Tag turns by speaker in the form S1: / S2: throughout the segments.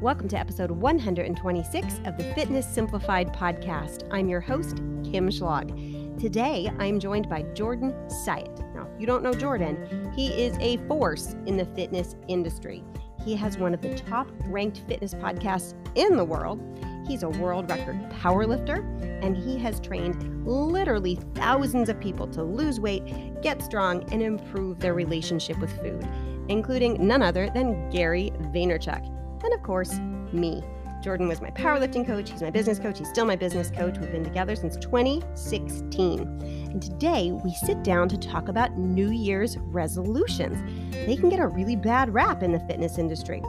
S1: Welcome to episode 126 of the Fitness Simplified podcast. I'm your host, Kim Schlag. Today, I'm joined by Jordan Syatt. Now, if you don't know Jordan, he is a force in the fitness industry. He has one of the top ranked fitness podcasts in the world. He's a world record powerlifter, and he has trained literally thousands of people to lose weight, get strong, and improve their relationship with food including none other than Gary Vaynerchuk. And of course, me. Jordan was my powerlifting coach. He's my business coach. He's still my business coach. We've been together since 2016. And today we sit down to talk about New Year's resolutions. They can get a really bad rap in the fitness industry.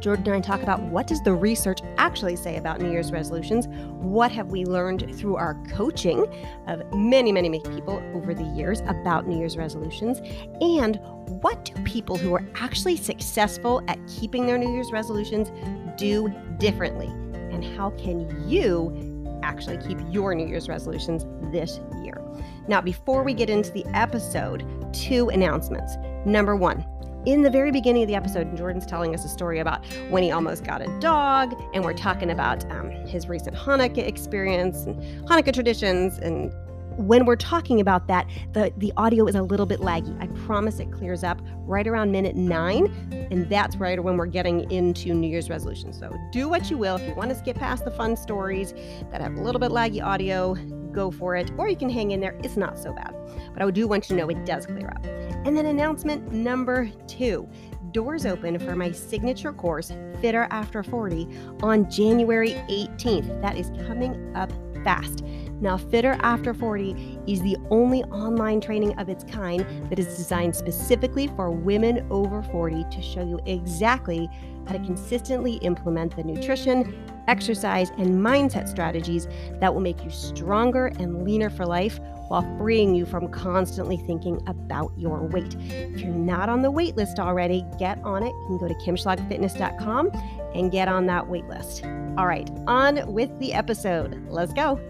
S1: Jordan and I talk about what does the research actually say about New Year's resolutions? What have we learned through our coaching of many, many, many people over the years about New Year's resolutions? And what do people who are actually successful at keeping their New Year's resolutions do differently? And how can you actually keep your New Year's resolutions this year? Now, before we get into the episode, two announcements. Number one, in the very beginning of the episode, Jordan's telling us a story about when he almost got a dog, and we're talking about um, his recent Hanukkah experience and Hanukkah traditions. And when we're talking about that, the, the audio is a little bit laggy. I promise it clears up right around minute nine, and that's right when we're getting into New Year's resolutions. So do what you will. If you want to skip past the fun stories that have a little bit laggy audio, go for it, or you can hang in there. It's not so bad. But I do want you to know it does clear up. And then announcement number two doors open for my signature course, Fitter After 40, on January 18th. That is coming up fast. Now, Fitter After 40 is the only online training of its kind that is designed specifically for women over 40 to show you exactly how to consistently implement the nutrition, exercise, and mindset strategies that will make you stronger and leaner for life while freeing you from constantly thinking about your weight. If you're not on the wait list already, get on it. You can go to kimschlagfitness.com and get on that wait list. All right, on with the episode. Let's go.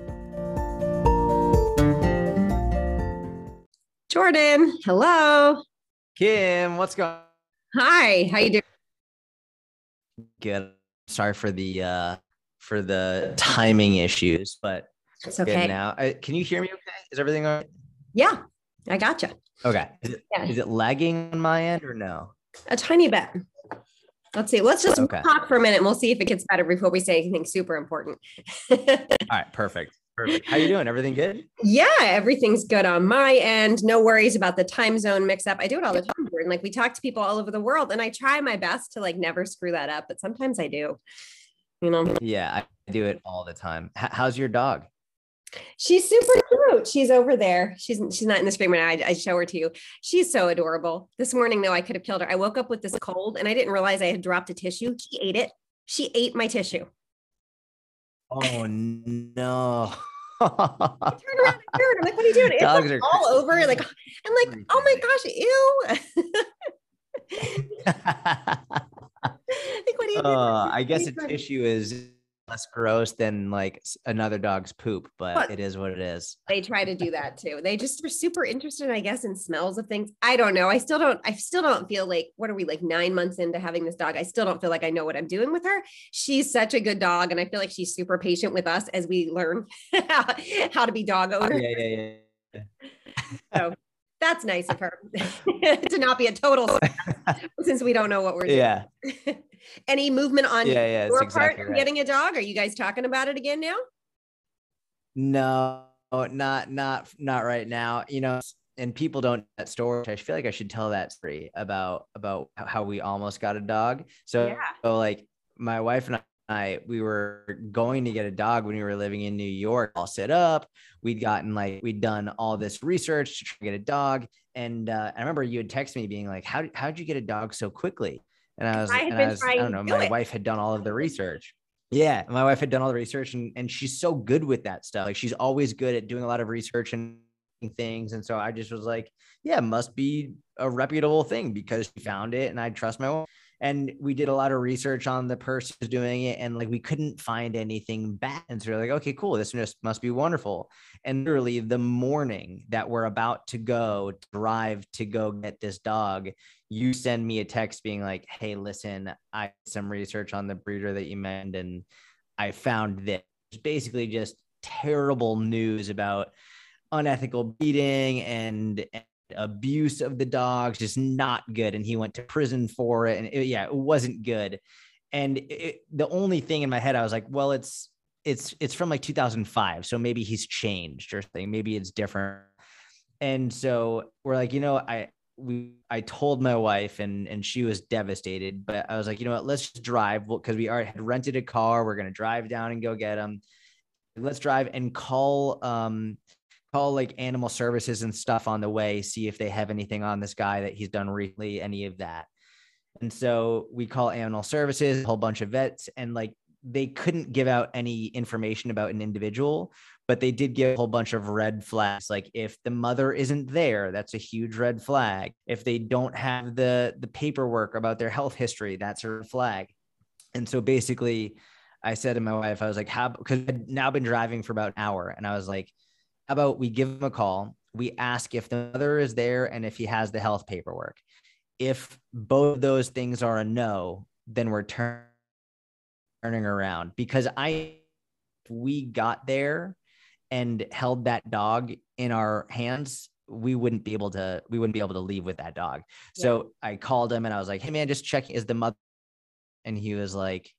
S1: Jordan, hello.
S2: Kim, what's going on?
S1: Hi, how you doing?
S2: Good. Sorry for the uh for the timing issues, but
S1: it's okay.
S2: now. Uh, can you hear me okay? Is everything all right?
S1: Yeah, I gotcha.
S2: Okay. Is it, yeah. is it lagging on my end or no?
S1: A tiny bit. Let's see. Let's just okay. talk for a minute and we'll see if it gets better before we say anything super important.
S2: all right, perfect. Perfect. How you doing? Everything good?
S1: Yeah, everything's good on my end. No worries about the time zone mix up. I do it all the time. And like we talk to people all over the world and I try my best to like never screw that up, but sometimes I do. You know?
S2: Yeah, I do it all the time. H- how's your dog?
S1: She's super cute. She's over there. She's she's not in the screen right now. I, I show her to you. She's so adorable. This morning, though, I could have killed her. I woke up with this cold and I didn't realize I had dropped a tissue. She ate it. She ate my tissue.
S2: Oh no.
S1: I turn around and her. I'm like, what are you doing? It's Dogs like all crazy. over. Like, I'm like, oh my gosh, ew.
S2: like, what are you? Uh, I guess a tissue is less gross than like another dog's poop, but, but, it is what it is.
S1: They try to do that too. They just are super interested, I guess, in smells of things. I don't know. I still don't, I still don't feel like, what are we like nine months into having this dog? I still don't feel like I know what I'm doing with her. She's such a good dog. And I feel like she's super patient with us as we learn how to be dog oh, owners.
S2: Yeah, yeah, yeah.
S1: so that's nice of her to not be a total since we don't know what we're doing.
S2: Yeah.
S1: Any movement on
S2: yeah, yeah,
S1: your
S2: exactly
S1: part
S2: right.
S1: getting a dog? Are you guys talking about it again now?
S2: No, not not not right now. You know, and people don't that story. I feel like I should tell that story about about how we almost got a dog. So, yeah. so like my wife and I, we were going to get a dog when we were living in New York, all set up. We'd gotten like, we'd done all this research to try to get a dog. And uh, I remember you had texted me being like, how, how'd you get a dog so quickly? And I was, I, and I, was I don't know, my it. wife had done all of the research. Yeah. My wife had done all the research and, and she's so good with that stuff. Like she's always good at doing a lot of research and things. And so I just was like, yeah, must be a reputable thing because she found it and I trust my wife. And we did a lot of research on the person doing it and like we couldn't find anything bad. And so we're like okay cool this just must be wonderful. And literally the morning that we're about to go drive to go get this dog you send me a text being like hey listen i some research on the breeder that you mentioned and i found this. Basically just terrible news about unethical beating and, and abuse of the dogs, just not good. And he went to prison for it. And it, yeah, it wasn't good. And it, the only thing in my head, I was like, well, it's, it's, it's from like 2005. So maybe he's changed or something. Maybe it's different. And so we're like, you know, I, we, I told my wife and, and she was devastated, but I was like, you know what, let's just drive because we already had rented a car. We're going to drive down and go get him. Let's drive and call, um, call like animal services and stuff on the way, see if they have anything on this guy that he's done recently, any of that. And so we call animal services, a whole bunch of vets, and like they couldn't give out any information about an individual, but they did give a whole bunch of red flags. Like if the mother isn't there, that's a huge red flag. If they don't have the the paperwork about their health history, that's a flag. And so basically, I said to my wife, I was like, how because I'd now been driving for about an hour, and I was like, about we give him a call? We ask if the mother is there and if he has the health paperwork. If both of those things are a no, then we're turn- turning around because I, we got there and held that dog in our hands, we wouldn't be able to, we wouldn't be able to leave with that dog. Yeah. So I called him and I was like, Hey man, just checking is the mother. And he was like,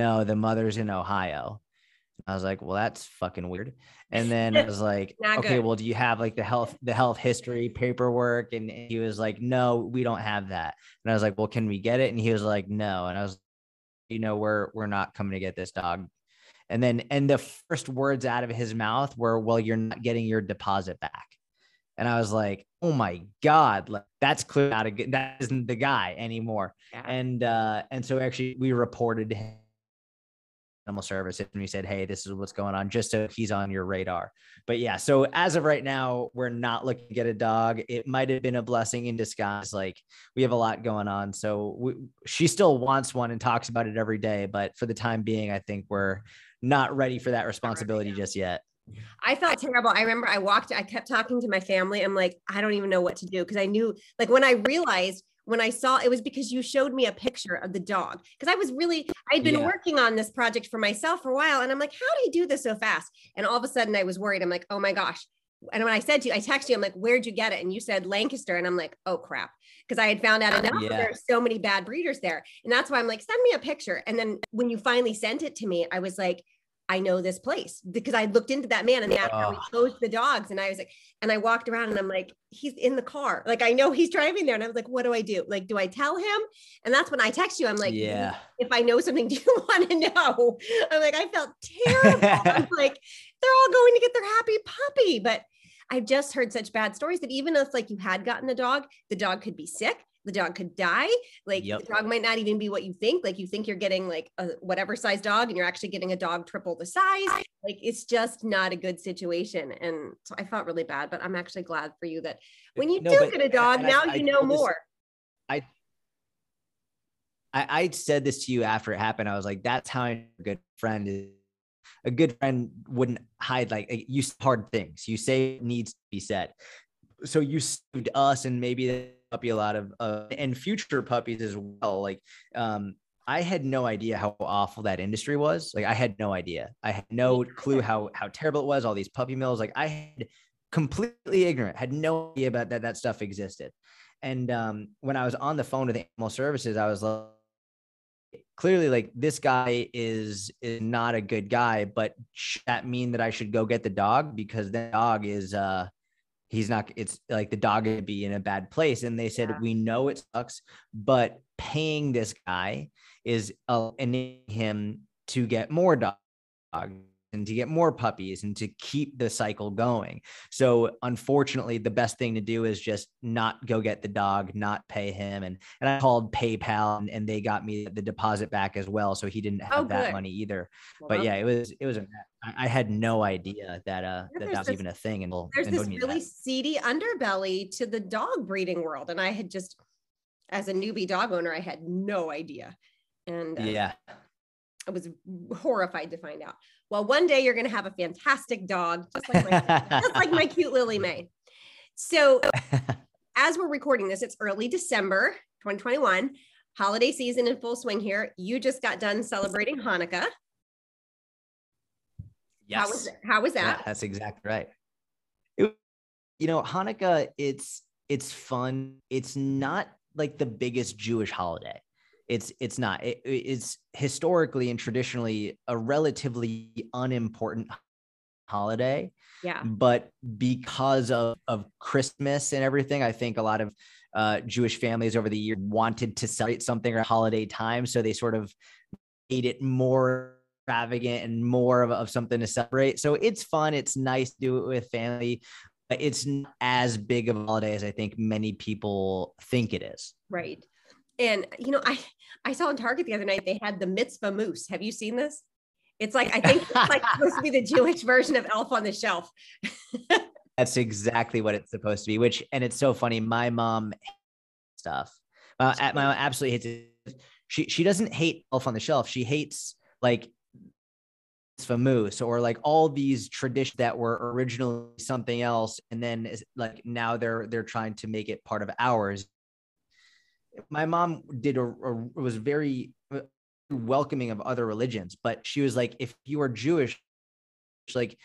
S2: no, the mother's in Ohio. I was like, well, that's fucking weird. And then I was like, okay, good. well, do you have like the health, the health history paperwork? And he was like, no, we don't have that. And I was like, well, can we get it? And he was like, no. And I was, you know, we're, we're not coming to get this dog. And then, and the first words out of his mouth were, well, you're not getting your deposit back. And I was like, oh my God, like, that's clear not a that isn't the guy anymore. Yeah. And, uh, and so actually we reported him animal services and we said, Hey, this is what's going on, just so he's on your radar. But yeah, so as of right now, we're not looking to get a dog. It might have been a blessing in disguise. Like we have a lot going on. So we, she still wants one and talks about it every day. But for the time being, I think we're not ready for that responsibility just yet.
S3: I felt terrible. I remember I walked, I kept talking to my family. I'm like, I don't even know what to do. Cause I knew, like, when I realized when I saw it was because you showed me a picture of the dog. Because I was really, I'd been yeah. working on this project for myself for a while. And I'm like, how do you do this so fast? And all of a sudden I was worried. I'm like, oh my gosh. And when I said to you, I texted you, I'm like, where'd you get it? And you said Lancaster. And I'm like, oh crap. Because I had found out enough yeah. there's so many bad breeders there. And that's why I'm like, send me a picture. And then when you finally sent it to me, I was like, I know this place because I looked into that man and that's how he chose the dogs. And I was like, and I walked around and I'm like, he's in the car. Like I know he's driving there. And I was like, what do I do? Like, do I tell him? And that's when I text you. I'm like, yeah, if I know something, do you want to know? I'm like, I felt terrible. I'm like, they're all going to get their happy puppy. But I've just heard such bad stories that even if like you had gotten a dog, the dog could be sick the dog could die like yep. the dog might not even be what you think like you think you're getting like a whatever size dog and you're actually getting a dog triple the size like it's just not a good situation. And so i felt really bad but i'm actually glad for you that when you no, do but, get a dog now I, you I know more.
S2: I, I i said this to you after it happened. I was like that's how a good friend is. A good friend wouldn't hide like you hard things. You say needs to be said. So you saved us and maybe puppy a lot of uh, and future puppies as well. Like um, I had no idea how awful that industry was. Like I had no idea. I had no clue how how terrible it was. All these puppy mills. Like I had completely ignorant. Had no idea about that that stuff existed. And um, when I was on the phone with the animal services, I was like, clearly like this guy is is not a good guy. But that mean that I should go get the dog because the dog is uh he's not it's like the dog would be in a bad place and they said yeah. we know it sucks but paying this guy is uh, enabling him to get more dog and to get more puppies and to keep the cycle going. So unfortunately, the best thing to do is just not go get the dog, not pay him. And and I called PayPal and, and they got me the deposit back as well. So he didn't have oh, that money either. Well, but yeah, it was it was a I had no idea that uh that that's even a thing. And
S3: there's this really that. seedy underbelly to the dog breeding world. And I had just as a newbie dog owner, I had no idea. And
S2: uh, yeah,
S3: I was horrified to find out. Well, one day you're going to have a fantastic dog, just like my, just like my cute Lily May. So, as we're recording this, it's early December 2021, holiday season in full swing here. You just got done celebrating Hanukkah.
S2: Yes.
S3: How was, how was that?
S2: Yeah, that's exactly right. It, you know, Hanukkah, it's it's fun. It's not like the biggest Jewish holiday. It's it's not. It, it's historically and traditionally a relatively unimportant holiday.
S3: Yeah.
S2: But because of of Christmas and everything, I think a lot of uh, Jewish families over the year wanted to celebrate something or holiday time, so they sort of made it more extravagant and more of, of something to celebrate. So it's fun. It's nice to do it with family. But it's not as big of a holiday as I think many people think it is.
S3: Right. And you know, I I saw in Target the other night they had the mitzvah moose. Have you seen this? It's like I think it's like supposed to be the Jewish version of Elf on the Shelf.
S2: That's exactly what it's supposed to be. Which and it's so funny. My mom stuff. Uh, my mom absolutely hates it. She she doesn't hate Elf on the Shelf. She hates like Mitzvah moose or like all these traditions that were originally something else and then like now they're they're trying to make it part of ours my mom did a, a was very uh, welcoming of other religions but she was like if you are jewish like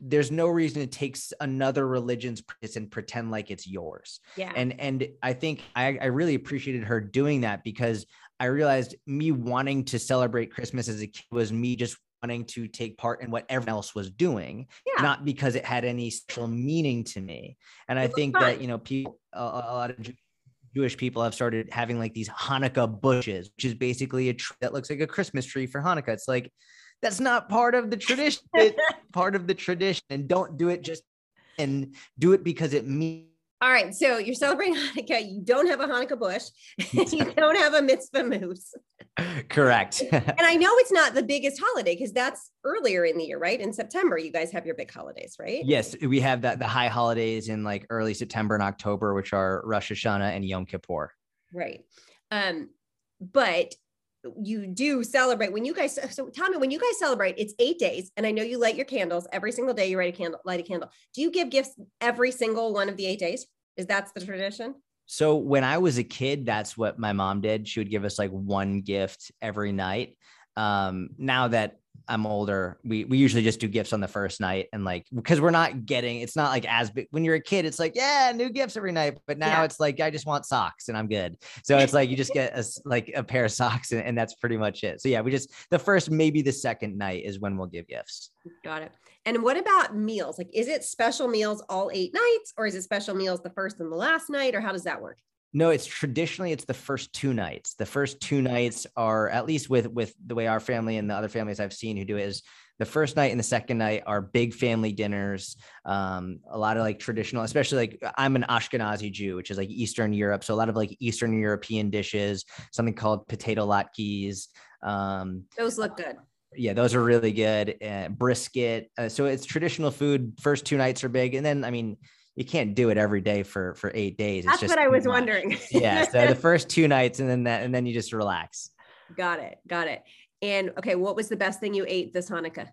S2: there's no reason to take another religion's practice and pretend like it's yours.
S3: Yeah.
S2: And and I think I, I really appreciated her doing that because I realized me wanting to celebrate Christmas as a kid was me just wanting to take part in what everyone else was doing, yeah. not because it had any special meaning to me. And I think fun. that, you know, people, a, a lot of Jewish people have started having like these Hanukkah bushes, which is basically a tree that looks like a Christmas tree for Hanukkah. It's like, that's not part of the tradition, part of the tradition. And don't do it just and do it because it means
S3: all right, so you're celebrating Hanukkah. You don't have a Hanukkah bush. you don't have a mitzvah moose.
S2: Correct.
S3: and I know it's not the biggest holiday because that's earlier in the year, right? In September, you guys have your big holidays, right?
S2: Yes, we have that the high holidays in like early September and October, which are Rosh Hashanah and Yom Kippur.
S3: Right. Um, but you do celebrate when you guys so tell me when you guys celebrate it's eight days and i know you light your candles every single day you light a candle light a candle do you give gifts every single one of the eight days is that's the tradition
S2: so when i was a kid that's what my mom did she would give us like one gift every night um now that I'm older, we we usually just do gifts on the first night and like because we're not getting it's not like as big when you're a kid, it's like, yeah, new gifts every night. But now yeah. it's like I just want socks and I'm good. So it's like you just get a like a pair of socks and, and that's pretty much it. So yeah, we just the first, maybe the second night is when we'll give gifts.
S3: Got it. And what about meals? Like, is it special meals all eight nights, or is it special meals the first and the last night, or how does that work?
S2: No, it's traditionally it's the first two nights. The first two nights are at least with with the way our family and the other families I've seen who do it is the first night and the second night are big family dinners. Um, a lot of like traditional, especially like I'm an Ashkenazi Jew, which is like Eastern Europe. So a lot of like Eastern European dishes, something called potato latkes. Um,
S3: Those look good.
S2: Yeah, those are really good. Uh, brisket. Uh, so it's traditional food. First two nights are big, and then I mean, you can't do it every day for for eight days.
S3: It's That's what I was much. wondering.
S2: yeah. So the first two nights and then that and then you just relax.
S3: Got it. Got it. And okay, what was the best thing you ate this Hanukkah?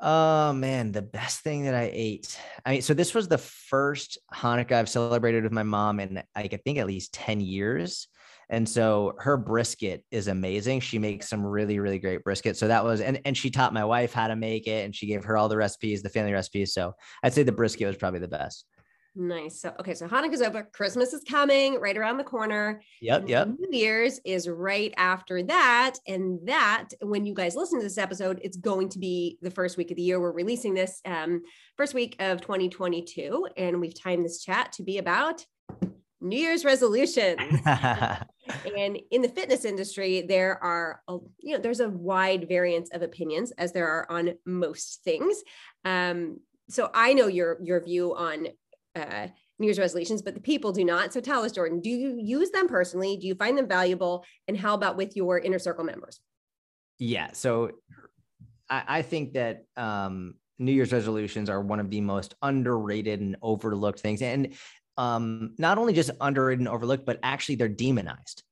S2: Oh man, the best thing that I ate. I mean, so this was the first Hanukkah I've celebrated with my mom in like I think at least 10 years. And so her brisket is amazing. She makes some really, really great brisket. So that was, and, and she taught my wife how to make it and she gave her all the recipes, the family recipes. So I'd say the brisket was probably the best.
S3: Nice. So, okay. So Hanukkah's over. Christmas is coming right around the corner.
S2: Yep. Yep.
S3: New Year's is right after that. And that, when you guys listen to this episode, it's going to be the first week of the year. We're releasing this um, first week of 2022. And we've timed this chat to be about New Year's resolutions. and in the fitness industry, there are, a, you know, there's a wide variance of opinions as there are on most things. Um, so I know your your view on uh, New Year's resolutions, but the people do not. So tell us, Jordan, do you use them personally? Do you find them valuable? And how about with your inner circle members?
S2: Yeah. So I, I think that um, New Year's resolutions are one of the most underrated and overlooked things. And um, not only just underrated and overlooked, but actually they're demonized.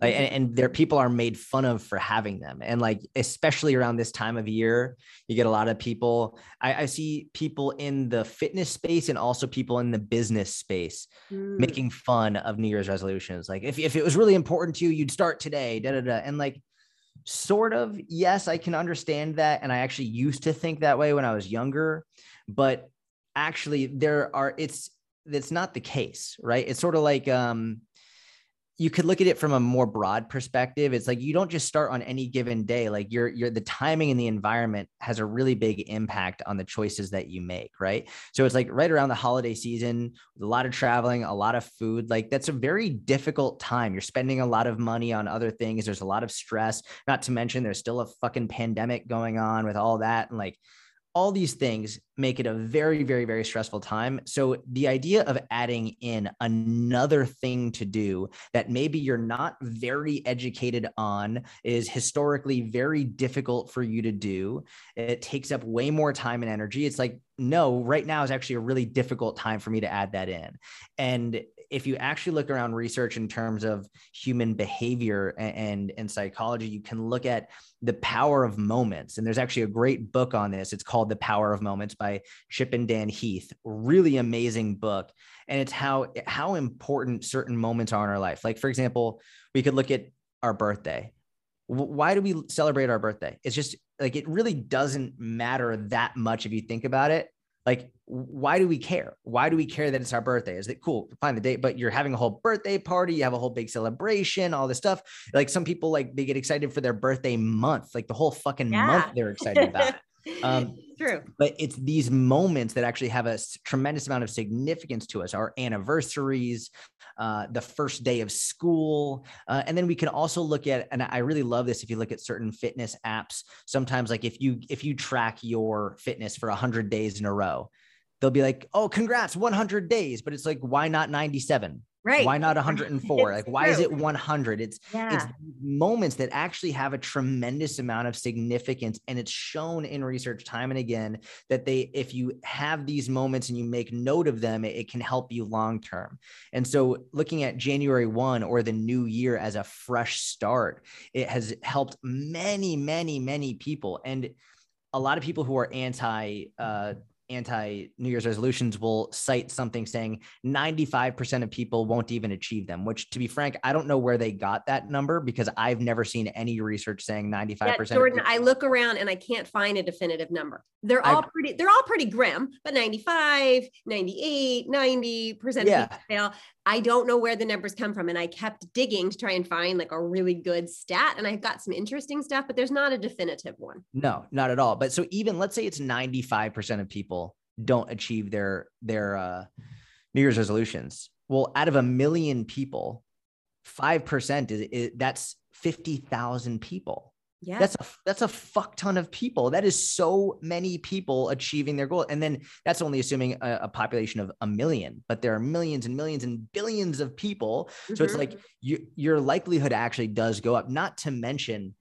S2: Like, and, and their people are made fun of for having them. And like, especially around this time of year, you get a lot of people. I, I see people in the fitness space and also people in the business space mm. making fun of New Year's resolutions. Like, if, if it was really important to you, you'd start today, da da da. And like, sort of, yes, I can understand that. And I actually used to think that way when I was younger. But actually, there are, it's, that's not the case, right? It's sort of like, um, you could look at it from a more broad perspective. It's like you don't just start on any given day. Like your your the timing and the environment has a really big impact on the choices that you make, right? So it's like right around the holiday season, a lot of traveling, a lot of food. Like that's a very difficult time. You're spending a lot of money on other things. There's a lot of stress. Not to mention there's still a fucking pandemic going on with all that and like all these things make it a very very very stressful time. So the idea of adding in another thing to do that maybe you're not very educated on is historically very difficult for you to do. It takes up way more time and energy. It's like no right now is actually a really difficult time for me to add that in. And if you actually look around research in terms of human behavior and, and, and psychology, you can look at the power of moments. And there's actually a great book on this. It's called The Power of Moments by Chip and Dan Heath. Really amazing book. And it's how how important certain moments are in our life. Like, for example, we could look at our birthday. Why do we celebrate our birthday? It's just like it really doesn't matter that much if you think about it like why do we care? Why do we care that it's our birthday? Is it cool find the date but you're having a whole birthday party you have a whole big celebration all this stuff. Like some people like they get excited for their birthday month like the whole fucking yeah. month they're excited about
S3: um, True.
S2: But it's these moments that actually have a tremendous amount of significance to us. Our anniversaries, uh, the first day of school, uh, and then we can also look at. And I really love this. If you look at certain fitness apps, sometimes like if you if you track your fitness for hundred days in a row, they'll be like, "Oh, congrats, 100 days," but it's like, why not 97?
S3: Right.
S2: Why not 104? like, why true. is it 100? It's yeah. it's moments that actually have a tremendous amount of significance, and it's shown in research time and again that they, if you have these moments and you make note of them, it, it can help you long term. And so, looking at January 1 or the new year as a fresh start, it has helped many, many, many people, and a lot of people who are anti uh, anti New Year's resolutions will cite something saying 95% of people won't even achieve them, which to be frank, I don't know where they got that number because I've never seen any research saying 95%. Yeah,
S3: Jordan, I look around and I can't find a definitive number. They're all I've, pretty, they're all pretty grim, but 95, 98, 90% yeah. of people fail. I don't know where the numbers come from. And I kept digging to try and find like a really good stat. And I got some interesting stuff, but there's not a definitive one.
S2: No, not at all. But so even let's say it's 95% of people don't achieve their their uh, New Year's resolutions. Well, out of a million people, 5% is, is that's 50,000 people. Yeah. That's a that's a fuck ton of people. That is so many people achieving their goal. And then that's only assuming a, a population of a million, but there are millions and millions and billions of people. Mm-hmm. So it's mm-hmm. like you, your likelihood actually does go up. Not to mention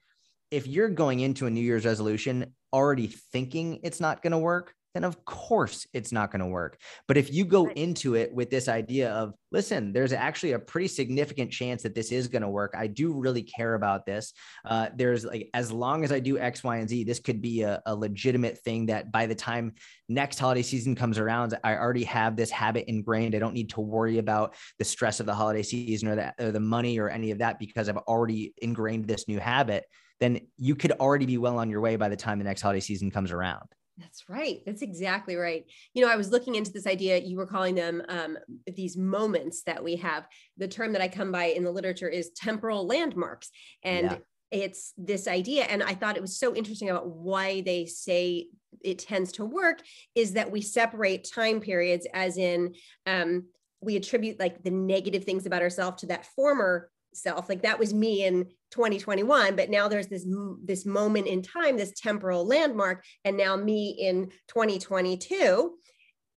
S2: if you're going into a New Year's resolution already thinking it's not going to work, then of course it's not going to work. But if you go into it with this idea of, listen, there's actually a pretty significant chance that this is going to work. I do really care about this. Uh, there's like, as long as I do X, Y, and Z, this could be a, a legitimate thing that by the time next holiday season comes around, I already have this habit ingrained. I don't need to worry about the stress of the holiday season or or the money or any of that because I've already ingrained this new habit. Then you could already be well on your way by the time the next holiday season comes around.
S3: That's right. That's exactly right. You know, I was looking into this idea. You were calling them um, these moments that we have. The term that I come by in the literature is temporal landmarks. And yeah. it's this idea. And I thought it was so interesting about why they say it tends to work is that we separate time periods, as in, um, we attribute like the negative things about ourselves to that former self like that was me in 2021 but now there's this this moment in time this temporal landmark and now me in 2022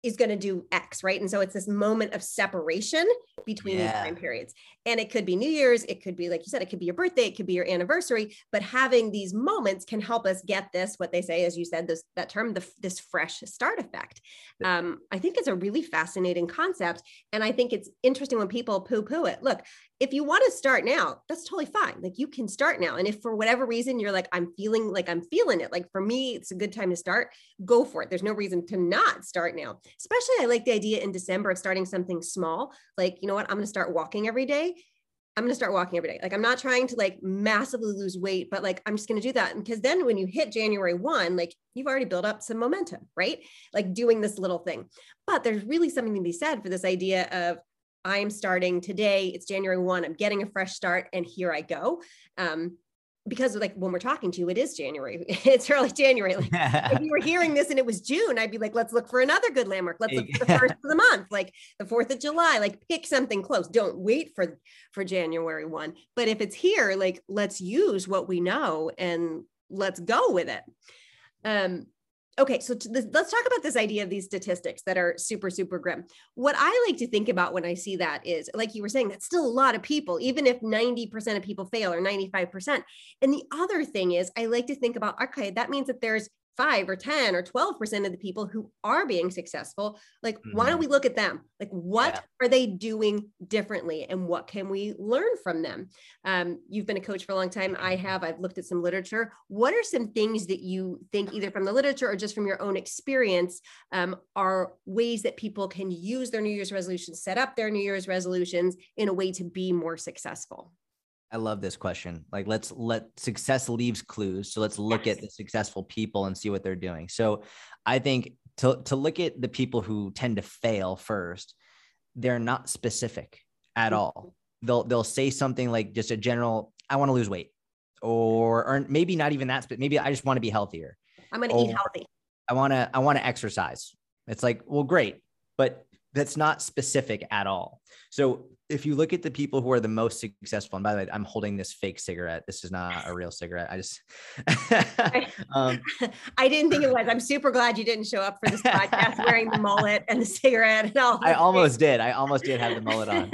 S3: is going to do X, right? And so it's this moment of separation between yeah. these time periods. And it could be New Year's, it could be, like you said, it could be your birthday, it could be your anniversary, but having these moments can help us get this, what they say, as you said, this that term, the, this fresh start effect. Um, I think it's a really fascinating concept. And I think it's interesting when people poo poo it. Look, if you want to start now, that's totally fine. Like you can start now. And if for whatever reason you're like, I'm feeling like I'm feeling it, like for me, it's a good time to start, go for it. There's no reason to not start now. Especially, I like the idea in December of starting something small. Like, you know what? I'm going to start walking every day. I'm going to start walking every day. Like, I'm not trying to like massively lose weight, but like, I'm just going to do that. Because then when you hit January 1, like, you've already built up some momentum, right? Like, doing this little thing. But there's really something to be said for this idea of, I'm starting today. It's January 1. I'm getting a fresh start and here I go. Um, because like when we're talking to you, it is January. It's early January. Like if you were hearing this and it was June, I'd be like, let's look for another good landmark. Let's look for the first of the month, like the fourth of July. Like pick something close. Don't wait for for January one. But if it's here, like let's use what we know and let's go with it. Um, okay so this, let's talk about this idea of these statistics that are super super grim. What i like to think about when i see that is like you were saying that's still a lot of people even if 90% of people fail or 95% and the other thing is i like to think about okay that means that there's five or 10 or 12% of the people who are being successful like mm-hmm. why don't mm-hmm. we look at them like what yeah. are they doing differently and what can we learn from them um, you've been a coach for a long time i have i've looked at some literature what are some things that you think either from the literature or just from your own experience um, are ways that people can use their new year's resolutions set up their new year's resolutions in a way to be more successful
S2: I love this question. Like, let's let success leaves clues. So let's look yes. at the successful people and see what they're doing. So I think to, to look at the people who tend to fail first, they're not specific at all. Mm-hmm. They'll they'll say something like just a general, I want to lose weight, or or maybe not even that, but maybe I just want to be healthier.
S3: I'm going to eat healthy.
S2: I want to I want to exercise. It's like, well, great, but that's not specific at all. So if you look at the people who are the most successful, and by the way, I'm holding this fake cigarette. This is not a real cigarette. I just,
S3: um, I didn't think it was. I'm super glad you didn't show up for this podcast wearing the mullet and the cigarette and all.
S2: I almost did. I almost did have the mullet on.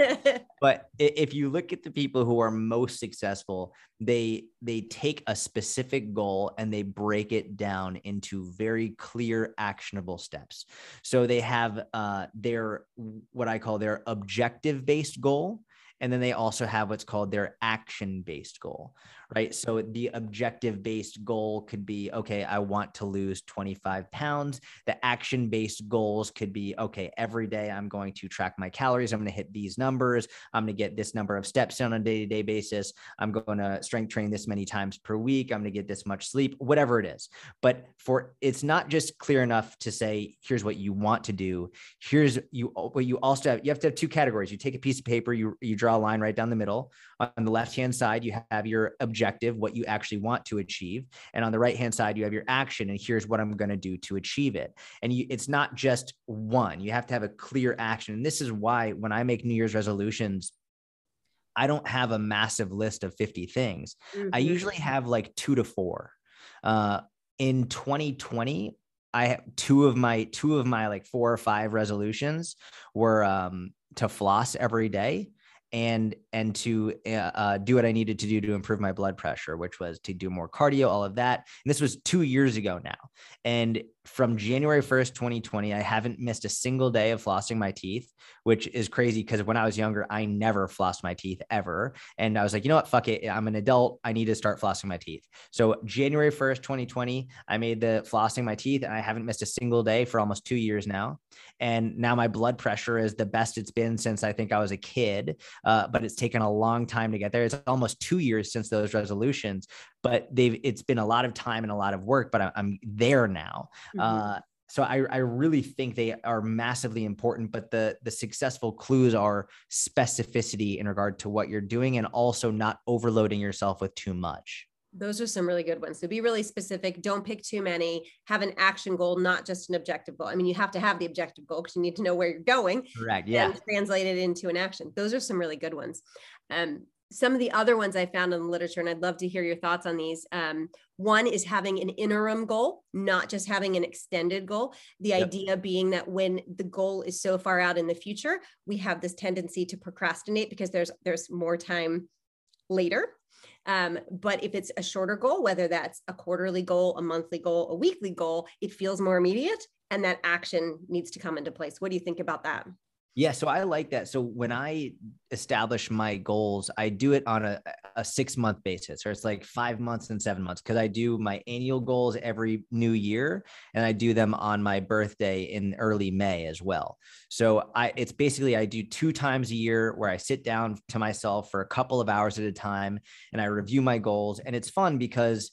S2: but if you look at the people who are most successful, they they take a specific goal and they break it down into very clear, actionable steps. So they have uh, their what I call their objective based goal. And then they also have what's called their action based goal, right? So the objective based goal could be okay, I want to lose 25 pounds. The action based goals could be okay, every day I'm going to track my calories. I'm going to hit these numbers. I'm going to get this number of steps on a day to day basis. I'm going to strength train this many times per week. I'm going to get this much sleep, whatever it is. But for it's not just clear enough to say, here's what you want to do. Here's you what you also have. You have to have two categories. You take a piece of paper, you, you draw a line right down the middle. On the left hand side, you have your objective what you actually want to achieve. And on the right hand side, you have your action, and here's what I'm going to do to achieve it. And you, it's not just one, you have to have a clear action. And this is why when I make New Year's resolutions, I don't have a massive list of 50 things. Mm-hmm. I usually have like two to four. Uh, in 2020, I have two of my two of my like four or five resolutions were um, to floss every day and and to uh, uh, do what I needed to do to improve my blood pressure, which was to do more cardio, all of that. And this was two years ago now. And from January 1st, 2020, I haven't missed a single day of flossing my teeth, which is crazy because when I was younger, I never flossed my teeth ever. And I was like, you know what? Fuck it. I'm an adult. I need to start flossing my teeth. So January 1st, 2020, I made the flossing my teeth and I haven't missed a single day for almost two years now. And now my blood pressure is the best it's been since I think I was a kid. Uh, but it's taken a long time to get there. It's almost two years since those resolutions, but they've, it's been a lot of time and a lot of work, but I'm there now. Mm-hmm. Uh, so I, I really think they are massively important but the the successful clues are specificity in regard to what you're doing and also not overloading yourself with too much.
S3: Those are some really good ones. So be really specific. Don't pick too many. Have an action goal not just an objective goal. I mean you have to have the objective goal because you need to know where you're going
S2: correct. yeah.
S3: and translate it into an action. Those are some really good ones. Um, some of the other ones I found in the literature, and I'd love to hear your thoughts on these. Um, one is having an interim goal, not just having an extended goal. The yep. idea being that when the goal is so far out in the future, we have this tendency to procrastinate because there's there's more time later. Um, but if it's a shorter goal, whether that's a quarterly goal, a monthly goal, a weekly goal, it feels more immediate, and that action needs to come into place. What do you think about that?
S2: Yeah, so I like that. So when I establish my goals, I do it on a, a six month basis, or it's like five months and seven months, because I do my annual goals every new year, and I do them on my birthday in early May as well. So I, it's basically I do two times a year where I sit down to myself for a couple of hours at a time, and I review my goals, and it's fun because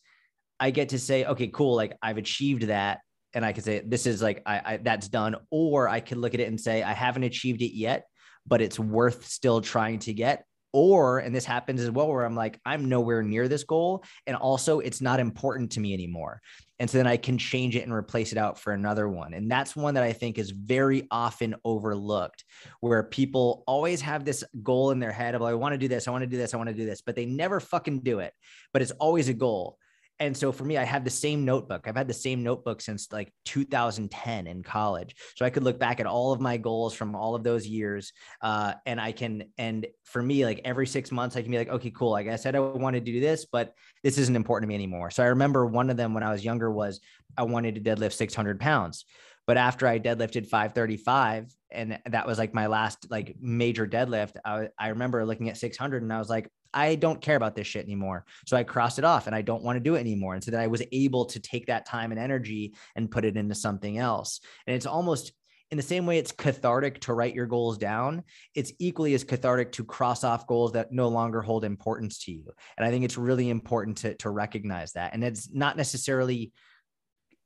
S2: I get to say, okay, cool, like I've achieved that and I could say this is like I, I that's done, or I could look at it and say I haven't achieved it yet, but it's worth still trying to get. Or, and this happens as well, where I'm like, I'm nowhere near this goal. And also, it's not important to me anymore. And so then I can change it and replace it out for another one. And that's one that I think is very often overlooked, where people always have this goal in their head of, like, I want to do this, I want to do this, I want to do this, but they never fucking do it. But it's always a goal. And so for me, I have the same notebook. I've had the same notebook since like 2010 in college. So I could look back at all of my goals from all of those years. Uh, and I can, and for me, like every six months, I can be like, okay, cool. Like I said, I wanted to do this, but this isn't important to me anymore. So I remember one of them when I was younger was I wanted to deadlift 600 pounds. But after I deadlifted 535, and that was like my last like major deadlift, I, I remember looking at 600 and I was like, I don't care about this shit anymore. So I crossed it off and I don't want to do it anymore. And so that I was able to take that time and energy and put it into something else. And it's almost in the same way it's cathartic to write your goals down, it's equally as cathartic to cross off goals that no longer hold importance to you. And I think it's really important to, to recognize that. And it's not necessarily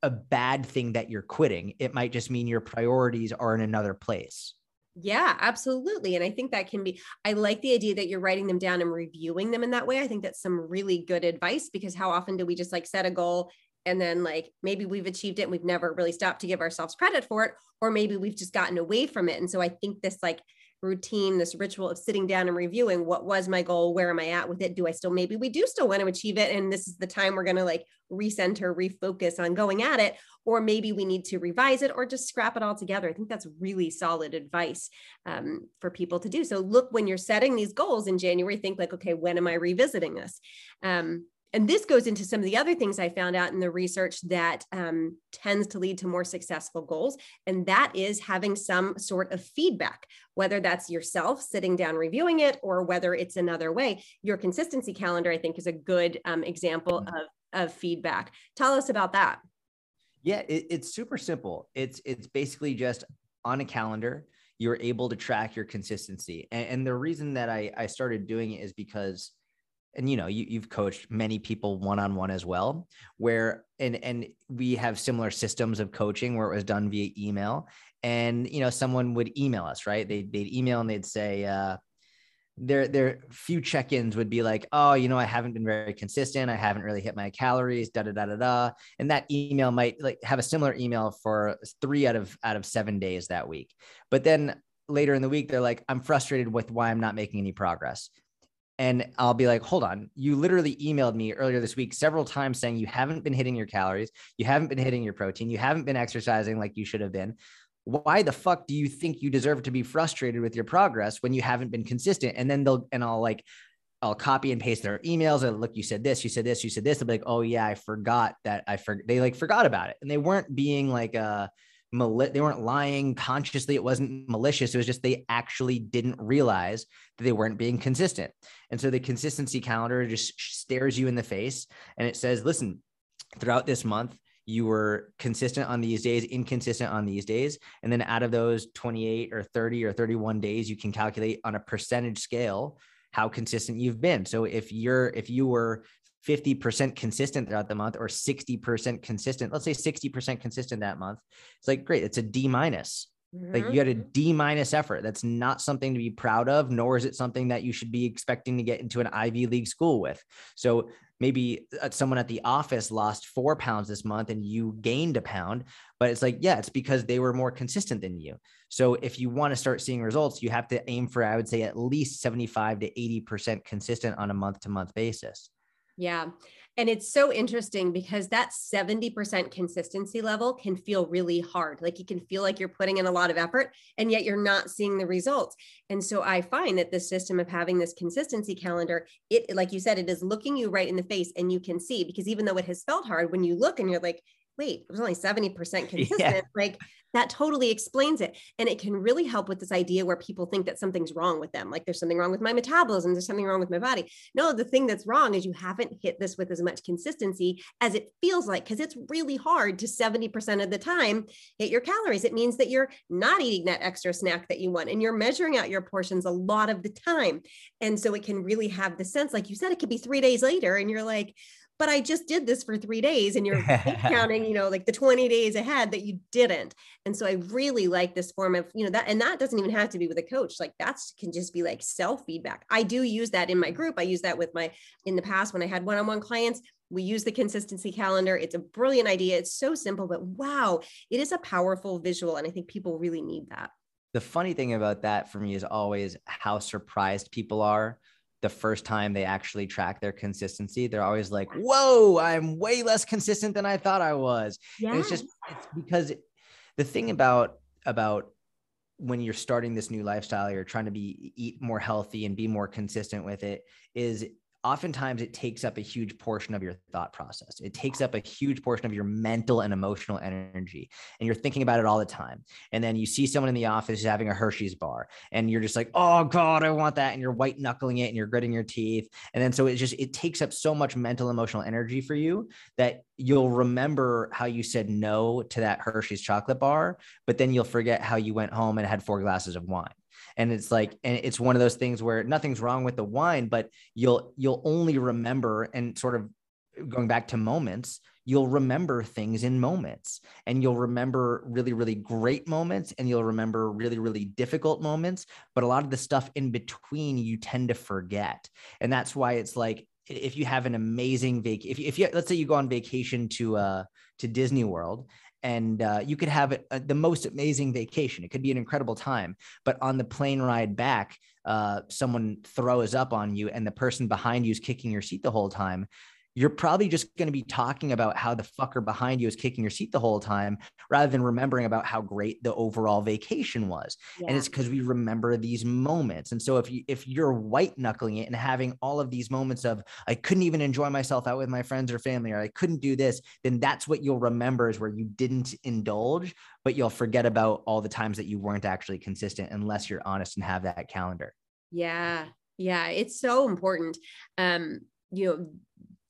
S2: a bad thing that you're quitting. It might just mean your priorities are in another place.
S3: Yeah, absolutely. And I think that can be, I like the idea that you're writing them down and reviewing them in that way. I think that's some really good advice because how often do we just like set a goal and then like maybe we've achieved it and we've never really stopped to give ourselves credit for it, or maybe we've just gotten away from it. And so I think this like routine, this ritual of sitting down and reviewing what was my goal, where am I at with it? Do I still maybe we do still want to achieve it? And this is the time we're going to like recenter, refocus on going at it, or maybe we need to revise it or just scrap it all together. I think that's really solid advice um, for people to do. So look when you're setting these goals in January, think like, okay, when am I revisiting this? Um, and this goes into some of the other things I found out in the research that um, tends to lead to more successful goals. And that is having some sort of feedback, whether that's yourself sitting down reviewing it or whether it's another way. Your consistency calendar, I think, is a good um, example mm-hmm. of, of feedback. Tell us about that.
S2: Yeah, it, it's super simple. It's it's basically just on a calendar. You're able to track your consistency, and, and the reason that I I started doing it is because and you know you, you've coached many people one-on-one as well where and and we have similar systems of coaching where it was done via email. And you know someone would email us right? They, they'd email and they'd say uh their their few check-ins would be like oh you know i haven't been very consistent. I haven't really hit my calories da da da da da. And that email might like have a similar email for three out of out of seven days that week. But then later in the week they're like i'm frustrated with why i'm not making any progress and I'll be like, hold on, you literally emailed me earlier this week several times saying you haven't been hitting your calories, you haven't been hitting your protein, you haven't been exercising like you should have been. Why the fuck do you think you deserve to be frustrated with your progress when you haven't been consistent? And then they'll, and I'll like, I'll copy and paste their emails. And look, you said this, you said this, you said this. They'll be like, oh yeah, I forgot that I forgot. They like forgot about it, and they weren't being like, uh, mali- they weren't lying consciously. It wasn't malicious. It was just they actually didn't realize that they weren't being consistent. And so the consistency calendar just stares you in the face and it says, listen, throughout this month, you were consistent on these days, inconsistent on these days. And then out of those 28 or 30 or 31 days, you can calculate on a percentage scale how consistent you've been. So if you're if you were 50% consistent throughout the month or 60% consistent, let's say 60% consistent that month. It's like, great, it's a D minus. Mm-hmm. Like you had a D minus effort. That's not something to be proud of, nor is it something that you should be expecting to get into an Ivy League school with. So maybe uh, someone at the office lost four pounds this month and you gained a pound, but it's like, yeah, it's because they were more consistent than you. So if you want to start seeing results, you have to aim for, I would say, at least 75 to 80% consistent on a month to month basis.
S3: Yeah. And it's so interesting because that 70% consistency level can feel really hard. Like you can feel like you're putting in a lot of effort and yet you're not seeing the results. And so I find that the system of having this consistency calendar, it like you said, it is looking you right in the face and you can see because even though it has felt hard, when you look and you're like, wait, it was only 70% consistent. Yeah. Like that totally explains it. And it can really help with this idea where people think that something's wrong with them. Like there's something wrong with my metabolism, there's something wrong with my body. No, the thing that's wrong is you haven't hit this with as much consistency as it feels like, because it's really hard to 70% of the time hit your calories. It means that you're not eating that extra snack that you want and you're measuring out your portions a lot of the time. And so it can really have the sense, like you said, it could be three days later and you're like, but I just did this for three days and you're counting, you know, like the 20 days ahead that you didn't. And so I really like this form of, you know, that, and that doesn't even have to be with a coach. Like that's can just be like self feedback. I do use that in my group. I use that with my, in the past when I had one-on-one clients, we use the consistency calendar. It's a brilliant idea. It's so simple, but wow, it is a powerful visual. And I think people really need that.
S2: The funny thing about that for me is always how surprised people are the first time they actually track their consistency, they're always like, whoa, I'm way less consistent than I thought I was. Yeah. And it's just it's because the thing about about when you're starting this new lifestyle, you're trying to be eat more healthy and be more consistent with it, is oftentimes it takes up a huge portion of your thought process. It takes up a huge portion of your mental and emotional energy. And you're thinking about it all the time. And then you see someone in the office having a Hershey's bar and you're just like, oh God, I want that. And you're white knuckling it and you're gritting your teeth. And then so it just, it takes up so much mental, emotional energy for you that you'll remember how you said no to that Hershey's chocolate bar, but then you'll forget how you went home and had four glasses of wine and it's like and it's one of those things where nothing's wrong with the wine but you'll you'll only remember and sort of going back to moments you'll remember things in moments. And you'll remember really really great moments and you'll remember really really difficult moments. But a lot of the stuff in between you tend to forget. And that's why it's like if you have an amazing vac if, if you let's say you go on vacation to uh to disney world and uh, you could have a, the most amazing vacation. It could be an incredible time, but on the plane ride back, uh, someone throws up on you, and the person behind you is kicking your seat the whole time you're probably just going to be talking about how the fucker behind you is kicking your seat the whole time rather than remembering about how great the overall vacation was. Yeah. And it's because we remember these moments. And so if you if you're white knuckling it and having all of these moments of I couldn't even enjoy myself out with my friends or family or I couldn't do this, then that's what you'll remember is where you didn't indulge, but you'll forget about all the times that you weren't actually consistent unless you're honest and have that calendar.
S3: Yeah. Yeah, it's so important. Um, you know,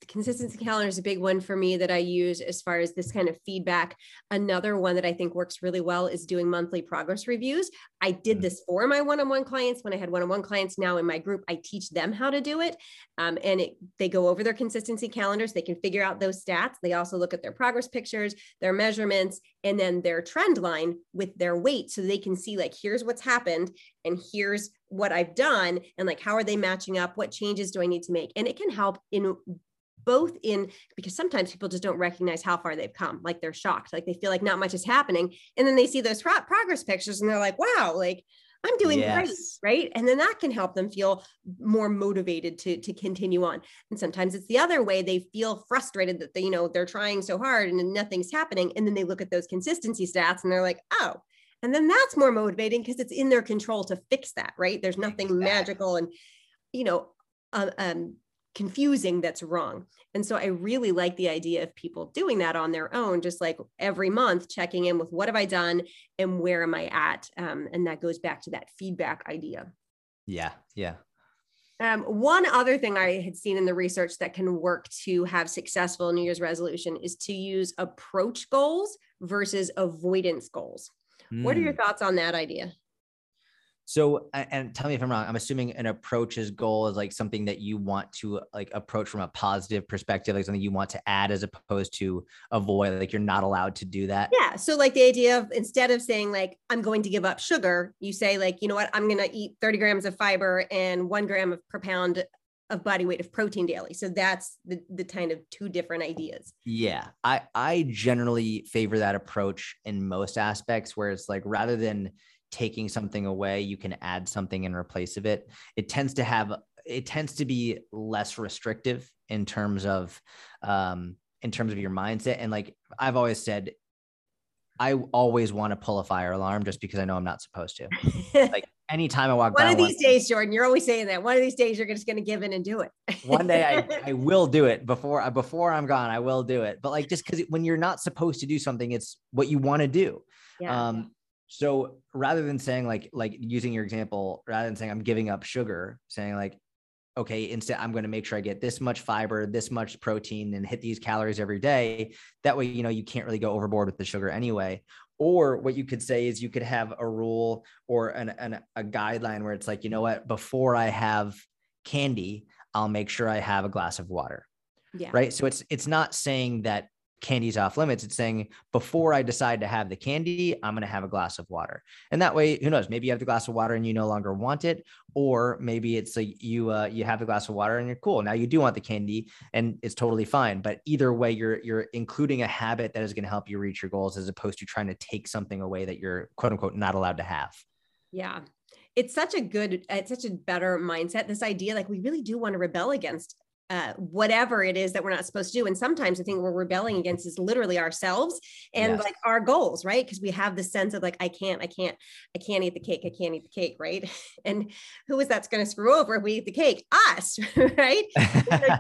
S3: consistency calendar is a big one for me that I use as far as this kind of feedback. Another one that I think works really well is doing monthly progress reviews. I did mm. this for my one-on-one clients when I had one-on-one clients. Now in my group, I teach them how to do it, um, and it, they go over their consistency calendars. They can figure out those stats. They also look at their progress pictures, their measurements, and then their trend line with their weight, so they can see like here's what's happened and here's what I've done, and like how are they matching up? What changes do I need to make? And it can help in both in because sometimes people just don't recognize how far they've come like they're shocked like they feel like not much is happening and then they see those pro- progress pictures and they're like wow like i'm doing yes. great right and then that can help them feel more motivated to to continue on and sometimes it's the other way they feel frustrated that they you know they're trying so hard and nothing's happening and then they look at those consistency stats and they're like oh and then that's more motivating because it's in their control to fix that right there's nothing exactly. magical and you know uh, um, confusing that's wrong. And so I really like the idea of people doing that on their own, just like every month checking in with what have I done and where am I at? Um, and that goes back to that feedback idea.
S2: Yeah. Yeah.
S3: Um, one other thing I had seen in the research that can work to have successful New Year's resolution is to use approach goals versus avoidance goals. Mm. What are your hmm. thoughts on that idea?
S2: So, and tell me if I'm wrong. I'm assuming an approach's goal is like something that you want to like approach from a positive perspective, like something you want to add as opposed to avoid. Like you're not allowed to do that.
S3: Yeah. So, like the idea of instead of saying like I'm going to give up sugar, you say like you know what I'm going to eat 30 grams of fiber and one gram of per pound of body weight of protein daily. So that's the the kind of two different ideas.
S2: Yeah. I I generally favor that approach in most aspects where it's like rather than taking something away, you can add something in replace of it. It tends to have it tends to be less restrictive in terms of um in terms of your mindset and like I've always said I always want to pull a fire alarm just because I know I'm not supposed to. like anytime I walk
S3: one
S2: by,
S3: of these one, days, Jordan, you're always saying that. One of these days, you're just going to give in and do it.
S2: one day, I, I will do it before before I'm gone. I will do it. But like, just because when you're not supposed to do something, it's what you want to do. Yeah. Um, so rather than saying like like using your example, rather than saying I'm giving up sugar, saying like, okay, instead I'm going to make sure I get this much fiber, this much protein, and hit these calories every day. That way, you know, you can't really go overboard with the sugar anyway. Or what you could say is you could have a rule or an, an a guideline where it's like, you know what, before I have candy, I'll make sure I have a glass of water. Yeah. Right. So it's it's not saying that candy's off limits. It's saying before I decide to have the candy, I'm going to have a glass of water. And that way, who knows, maybe you have the glass of water and you no longer want it, or maybe it's like you, uh, you have the glass of water and you're cool. Now you do want the candy and it's totally fine. But either way, you're, you're including a habit that is going to help you reach your goals as opposed to trying to take something away that you're quote unquote not allowed to have.
S3: Yeah. It's such a good, it's such a better mindset. This idea, like we really do want to rebel against uh, whatever it is that we're not supposed to do. And sometimes the thing we're rebelling against is literally ourselves and yes. like our goals, right? Because we have this sense of like, I can't, I can't, I can't eat the cake. I can't eat the cake, right? And who is that's going to screw over if we eat the cake? Us, right?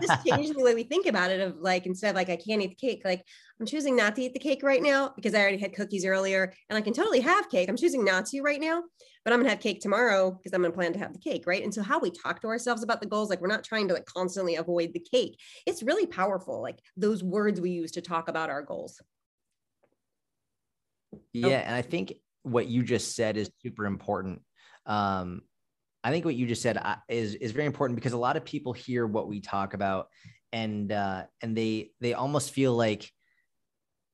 S3: just changing the way we think about it of like, instead of like, I can't eat the cake, like I'm choosing not to eat the cake right now because I already had cookies earlier and I can totally have cake. I'm choosing not to right now but I'm gonna have cake tomorrow because I'm gonna plan to have the cake, right? And so how we talk to ourselves about the goals, like we're not trying to like constantly avoid the cake. It's really powerful, like those words we use to talk about our goals.
S2: Yeah, and I think what you just said is super important. Um, I think what you just said uh, is is very important because a lot of people hear what we talk about and uh, and they they almost feel like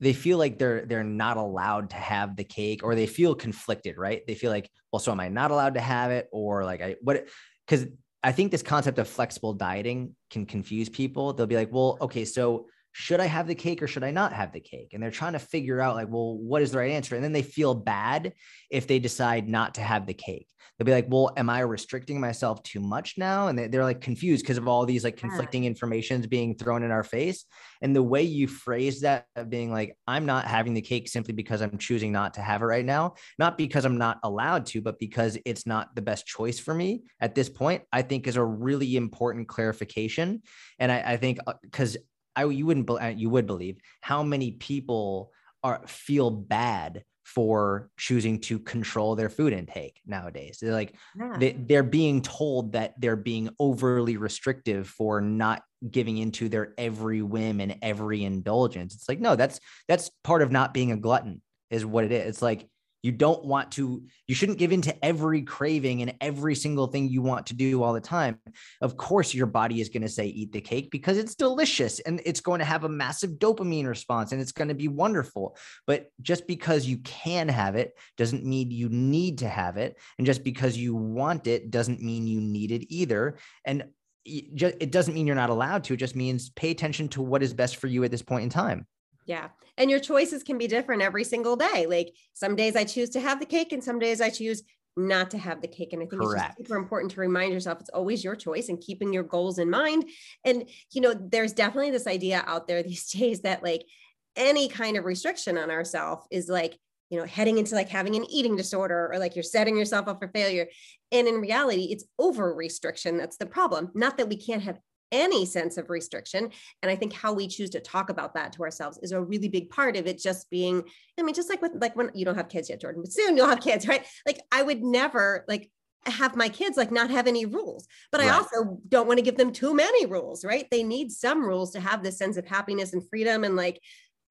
S2: they feel like they're they're not allowed to have the cake or they feel conflicted right? They feel like well so am i not allowed to have it? Or like i what because i think this concept of flexible dieting can confuse people. They'll be like well okay so should I have the cake or should I not have the cake? And they're trying to figure out, like, well, what is the right answer? And then they feel bad if they decide not to have the cake. They'll be like, well, am I restricting myself too much now? And they're like confused because of all these like conflicting informations being thrown in our face. And the way you phrase that, being like, I'm not having the cake simply because I'm choosing not to have it right now, not because I'm not allowed to, but because it's not the best choice for me at this point, I think is a really important clarification. And I, I think because uh, I you wouldn't uh, you would believe how many people are feel bad for choosing to control their food intake nowadays. They're like yeah. they, they're being told that they're being overly restrictive for not giving into their every whim and every indulgence. It's like no, that's that's part of not being a glutton is what it is. It's like you don't want to, you shouldn't give in to every craving and every single thing you want to do all the time. Of course, your body is going to say, eat the cake because it's delicious and it's going to have a massive dopamine response and it's going to be wonderful. But just because you can have it doesn't mean you need to have it. And just because you want it doesn't mean you need it either. And it doesn't mean you're not allowed to. It just means pay attention to what is best for you at this point in time.
S3: Yeah. And your choices can be different every single day. Like some days I choose to have the cake and some days I choose not to have the cake. And I think Correct. it's super important to remind yourself it's always your choice and keeping your goals in mind. And, you know, there's definitely this idea out there these days that like any kind of restriction on ourselves is like, you know, heading into like having an eating disorder or like you're setting yourself up for failure. And in reality, it's over restriction that's the problem. Not that we can't have any sense of restriction. And I think how we choose to talk about that to ourselves is a really big part of it just being, I mean, just like with like when you don't have kids yet, Jordan, but soon you'll have kids, right? Like I would never like have my kids like not have any rules but right. i also don't want to give them too many rules right they need some rules to have this sense of happiness and freedom and like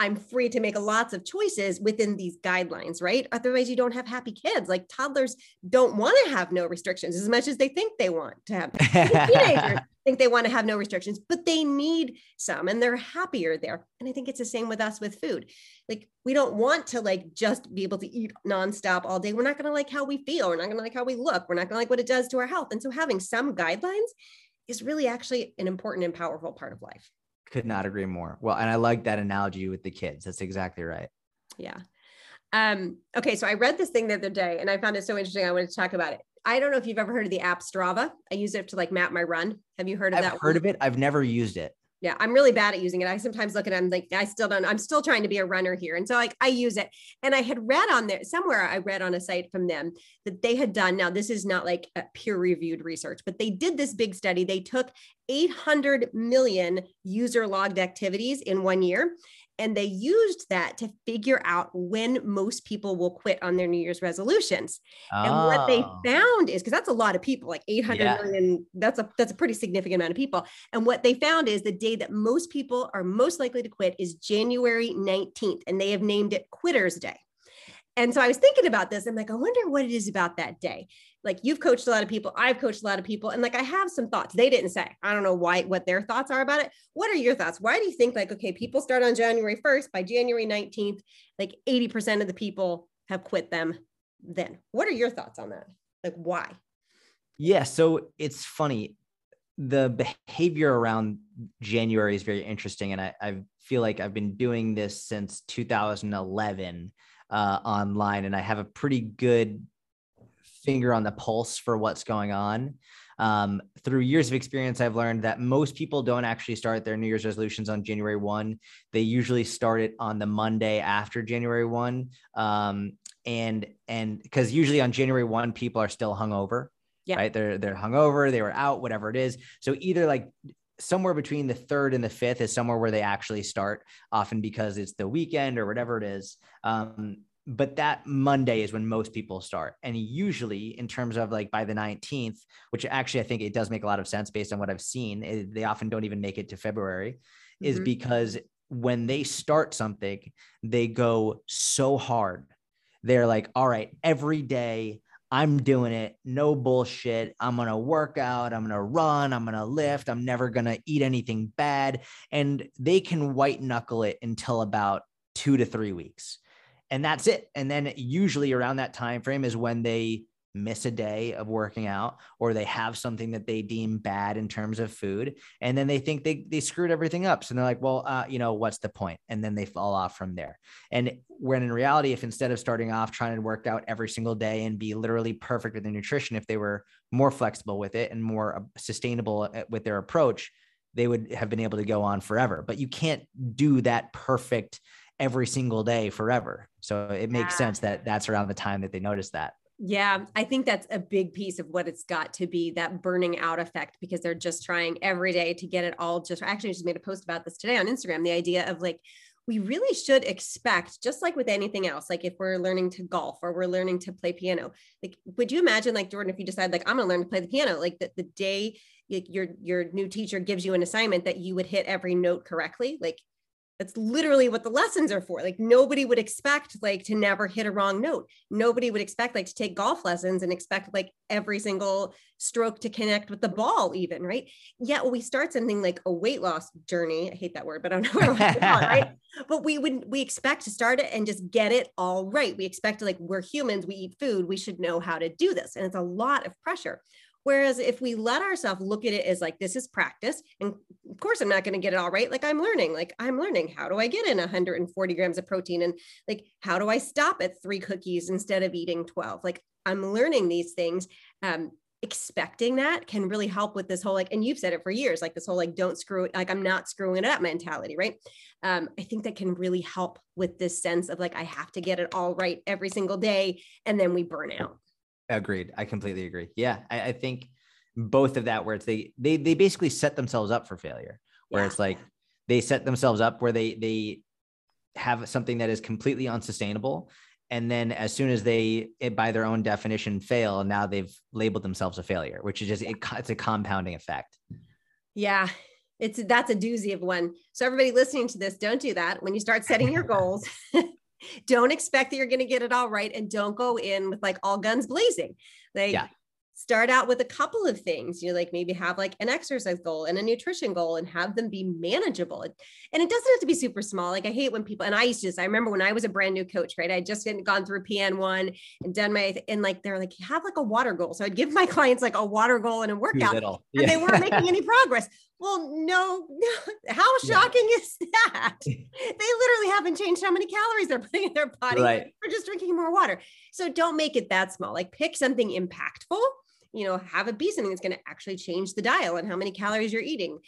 S3: I'm free to make lots of choices within these guidelines, right? Otherwise, you don't have happy kids. Like toddlers don't want to have no restrictions as much as they think they want to have. Teenagers think they want to have no restrictions, but they need some and they're happier there. And I think it's the same with us with food. Like we don't want to like just be able to eat nonstop all day. We're not going to like how we feel. We're not going to like how we look. We're not going to like what it does to our health. And so having some guidelines is really actually an important and powerful part of life.
S2: Could not agree more. Well, and I like that analogy with the kids. That's exactly right.
S3: Yeah. Um, okay, so I read this thing the other day and I found it so interesting. I wanted to talk about it. I don't know if you've ever heard of the app Strava. I use it to like map my run. Have you heard of that?
S2: I've
S3: that?
S2: Heard one? of it. I've never used it.
S3: Yeah, I'm really bad at using it. I sometimes look at it, I'm like, I still don't, I'm still trying to be a runner here. And so like I use it. And I had read on there somewhere I read on a site from them that they had done. Now, this is not like peer reviewed research, but they did this big study. They took 800 million user logged activities in one year and they used that to figure out when most people will quit on their New Year's resolutions. Oh. And what they oh. found is because that's a lot of people, like eight hundred yeah. million. That's a that's a pretty significant amount of people. And what they found is the day that most people are most likely to quit is January 19th. And they have named it Quitter's Day. And so I was thinking about this. I'm like, I wonder what it is about that day like you've coached a lot of people i've coached a lot of people and like i have some thoughts. They didn't say. I don't know why what their thoughts are about it. What are your thoughts? Why do you think like okay people start on january 1st by january 19th like 80% of the people have quit them then? What are your thoughts on that? Like why?
S2: Yeah so it's funny. The behavior around january is very interesting and i, I feel like i've been doing this since 2011 uh, online and i have a pretty good finger on the pulse for what's going on. Um, through years of experience, I've learned that most people don't actually start their New Year's resolutions on January 1. They usually start it on the Monday after January 1. Um, and and because usually on January 1, people are still hungover. Yeah. Right. They're they're hungover, they were out, whatever it is. So either like somewhere between the third and the fifth is somewhere where they actually start, often because it's the weekend or whatever it is. Um, but that Monday is when most people start. And usually, in terms of like by the 19th, which actually I think it does make a lot of sense based on what I've seen, it, eh, they often don't even make it to February, mm-hmm. is because when they start something, they go so hard. They're like, all right, every day I'm doing it, no bullshit. I'm going to work out, I'm going to run, I'm going to lift, I'm never going to eat anything bad. And they can white knuckle it until about two to three weeks and that's it. And then usually around that time frame is when they miss a day of working out or they have something that they deem bad in terms of food. And then they think they, they screwed everything up. So they're like well uh, you know what's the point? And then they fall off from there. And when in reality if instead of starting off trying to work out every single day and be literally perfect with their nutrition if they were more flexible with it and more uh, sustainable uh, with their approach they would have been able to go on forever. But you can't do that perfect every single day forever. So it makes yeah. sense that that's around the time that they notice that.
S3: Yeah, I think that's a big piece of what it's got to be that burning out effect because they're just trying every day to get it all just I actually just made a post about this today on Instagram the idea of like we really should expect just like with anything else like if we're learning to golf or we're learning to play piano like would you imagine like Jordan if you decide like I'm going to learn to play the piano like the, the day your your new teacher gives you an assignment that you would hit every note correctly like that's literally what the lessons are for. Like nobody would expect like to never hit a wrong note. Nobody would expect like to take golf lessons and expect like every single stroke to connect with the ball even, right? Yet we start something like a weight loss journey. I hate that word, but I don't know it, right? But we would we expect to start it and just get it all right. We expect to like we're humans, we eat food, we should know how to do this. And it's a lot of pressure. Whereas if we let ourselves look at it as like, this is practice, and of course, I'm not going to get it all right. Like, I'm learning, like, I'm learning how do I get in 140 grams of protein? And like, how do I stop at three cookies instead of eating 12? Like, I'm learning these things. Um, expecting that can really help with this whole like and you've said it for years like this whole like don't screw it like i'm not screwing it up mentality right um, i think that can really help with this sense of like i have to get it all right every single day and then we burn out
S2: Agreed. I completely agree. Yeah, I, I, think both of that where it's they they they basically set themselves up for failure. Where yeah. it's like they set themselves up where they they have something that is completely unsustainable, and then as soon as they it, by their own definition fail, now they've labeled themselves a failure, which is just it, it's a compounding effect.
S3: Yeah, it's that's a doozy of one. So everybody listening to this, don't do that. When you start setting your goals, don't expect that you're going to get it all right and don't go in with like all guns blazing. Like yeah. start out with a couple of things you know like maybe have like an exercise goal and a nutrition goal and have them be manageable. And it doesn't have to be super small. Like i hate when people and i used to just i remember when i was a brand new coach right? I just hadn't gone through pn1 and done my and like they're like have like a water goal. So i'd give my clients like a water goal and a workout yeah. and they weren't making any progress well no, no how shocking yeah. is that they literally haven't changed how many calories they're putting in their body right. We're just drinking more water so don't make it that small like pick something impactful you know, have it be something that's going to actually change the dial and how many calories you're eating.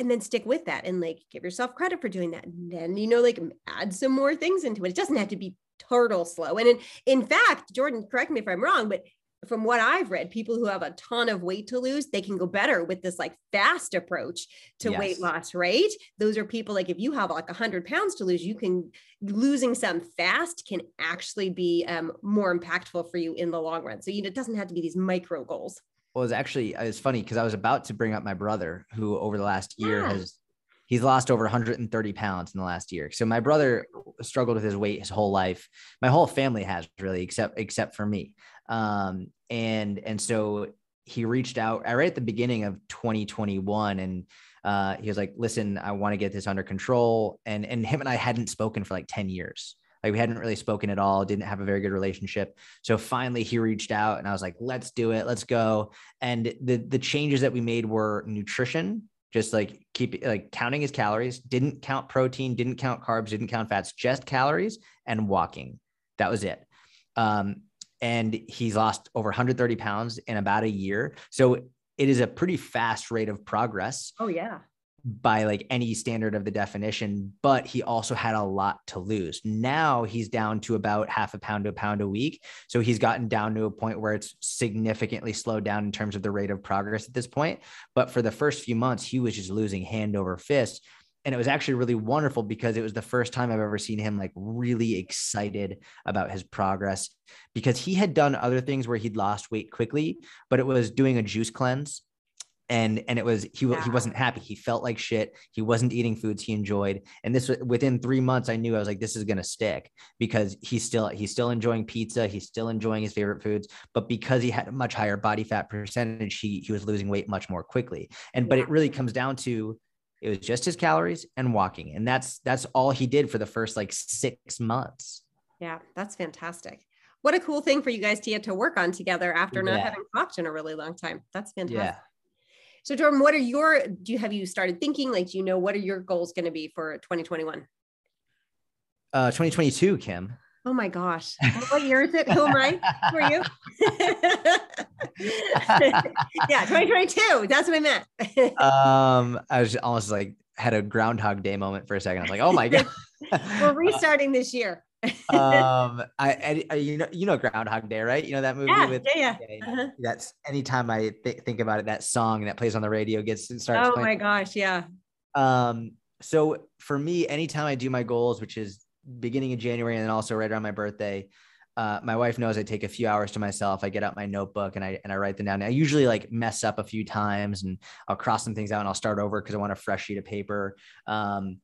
S3: And then stick with that and like give yourself credit for doing that. And then, you know, like add some more things into it. It doesn't have to be turtle slow. And in, in fact, Jordan, correct me if I'm wrong, but from what I've read, people who have a ton of weight to lose, they can go better with this like fast approach to yes. weight loss, right? Those are people like if you have like 100 pounds to lose, you can losing some fast can actually be um, more impactful for you in the long run. So you know, it doesn't have to be these micro goals.
S2: Well, it's actually it's funny because I was about to bring up my brother who over the last year yeah. has he's lost over 130 pounds in the last year. So my brother struggled with his weight his whole life. My whole family has really, except except for me. Um, and and so he reached out right at the beginning of 2021 and uh, he was like listen i want to get this under control. And and him and i hadn't spoken for like 10 years. Like we hadn't really spoken at all didn't have a very good relationship. So finally he reached out and i was like let's do it let's go. And the the changes that we made were nutrition just like keep like counting his calories didn't count protein didn't count carbs didn't count fats just calories and walking. That was it. Um, and he's lost over 130 pounds in about a year. So it is a pretty fast rate of progress.
S3: Oh, yeah.
S2: By like any standard of the definition, but he also had a lot to lose. Now he's down to about half a pound to a pound a week. So he's gotten down to a point where it's significantly slowed down in terms of the rate of progress at this point. But for the first few months, he was just losing hand over fist and it was actually really wonderful because it was the first time I've ever seen him like really excited about his progress because he had done other things where he'd lost weight quickly, but it was doing a juice cleanse and and it was he yeah. he wasn't happy. He felt like shit. He wasn't eating foods he enjoyed. And this within 3 months I knew I was like this is going to stick because he's still he's still enjoying pizza. He's still enjoying his favorite foods. But because he had a much higher body fat percentage he he was losing weight much more quickly. And yeah. but it really comes down to it was just his calories and walking. And that's that's all he did for the first like six months.
S3: Yeah, that's fantastic. What a cool thing for you guys to get to work on together after not yeah. having talked in a really long time. That's fantastic. Yeah. So Jordan, what are your do you have you started thinking like do you know what are your goals going to be for 2021?
S2: Uh 2022, Kim.
S3: Oh my gosh. What year is it? Who am I? Who are you? yeah, 2022. That's what I meant.
S2: um, I was almost like had a groundhog day moment for a second. I was like, oh my God.
S3: We're restarting this year.
S2: um, I, I, you know, you know, Groundhog Day, right? You know that movie
S3: yeah,
S2: with
S3: yeah, yeah. Uh-huh.
S2: That's anytime I th- think about it, that song that plays on the radio gets starts.
S3: Oh
S2: playing.
S3: my gosh, yeah.
S2: Um, so for me, anytime I do my goals, which is beginning of January and then also right around my birthday. Uh, my wife knows I take a few hours to myself. I get out my notebook and I and I write them down. I usually like mess up a few times and I'll cross some things out and I'll start over because I want a fresh sheet of paper. Um,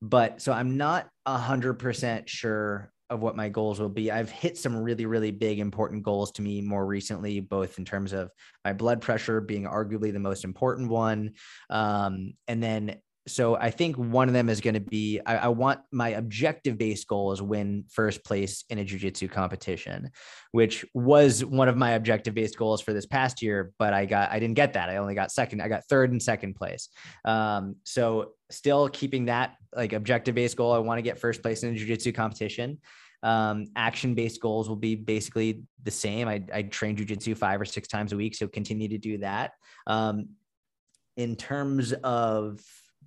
S2: but so I'm not a hundred percent sure of what my goals will be. I've hit some really, really big important goals to me more recently, both in terms of my blood pressure being arguably the most important one, um, and then so I think one of them is going to be I, I, want my objective based goal is win first place in a jiu-jitsu competition, which was one of my objective based goals for this past year, but I got I didn't get that. I only got second. I got third and second place. Um, so still keeping that like objective based goal. I want to get first place in a jiu-jitsu competition. Um, action based goals will be basically the same. I, I train jujitsu five or six times a week, so continue to do that. Um, in terms of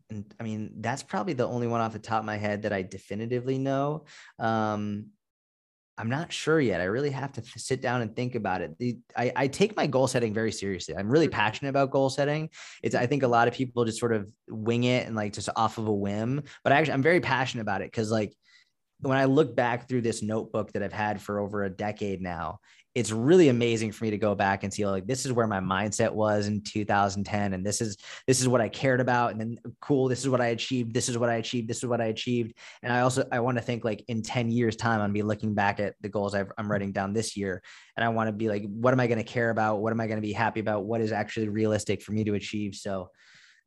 S2: and I mean, that's probably the only one off the top of my head that I definitively know. Um, I'm not sure yet. I really have to sit down and think about it. The, I, I, take my goal setting very seriously. I'm really mm-hmm. passionate about goal setting. It's I think a lot of people just sort of wing it and like just off of a whim, but actually I'm very passionate about it because like when I look back through this notebook that I've had for over a decade now, it's really amazing for me to go back and see like this is where my mindset was in 2010 and this is this is what I cared about and then cool this is what I achieved this is what I achieved this is what I achieved. And I also I want to think like in 10 years time I'm be looking back at the goals i am writing down this year and I want to be like what am I going to care about? What am I going to be happy about? What is actually realistic for me to achieve? So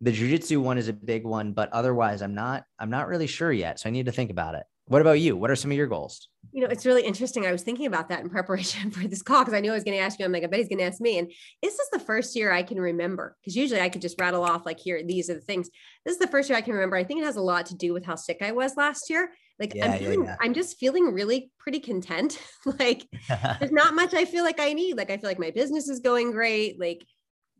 S2: the jiu-jitsu one is a big one but otherwise I'm not I'm not really sure yet so I need to think about it what about you? What are some of your goals?
S3: You know, it's really interesting. I was thinking about that in preparation for this call because I knew I was going to ask you. I'm like, I bet he's going to ask me. And this is the first year I can remember because usually I could just rattle off like, here, these are the things. This is the first year I can remember. I think it has a lot to do with how sick I was last year. Like, yeah, I'm, feeling, yeah, yeah. I'm just feeling really pretty content. like, there's not much I feel like I need. Like, I feel like my business is going great. Like,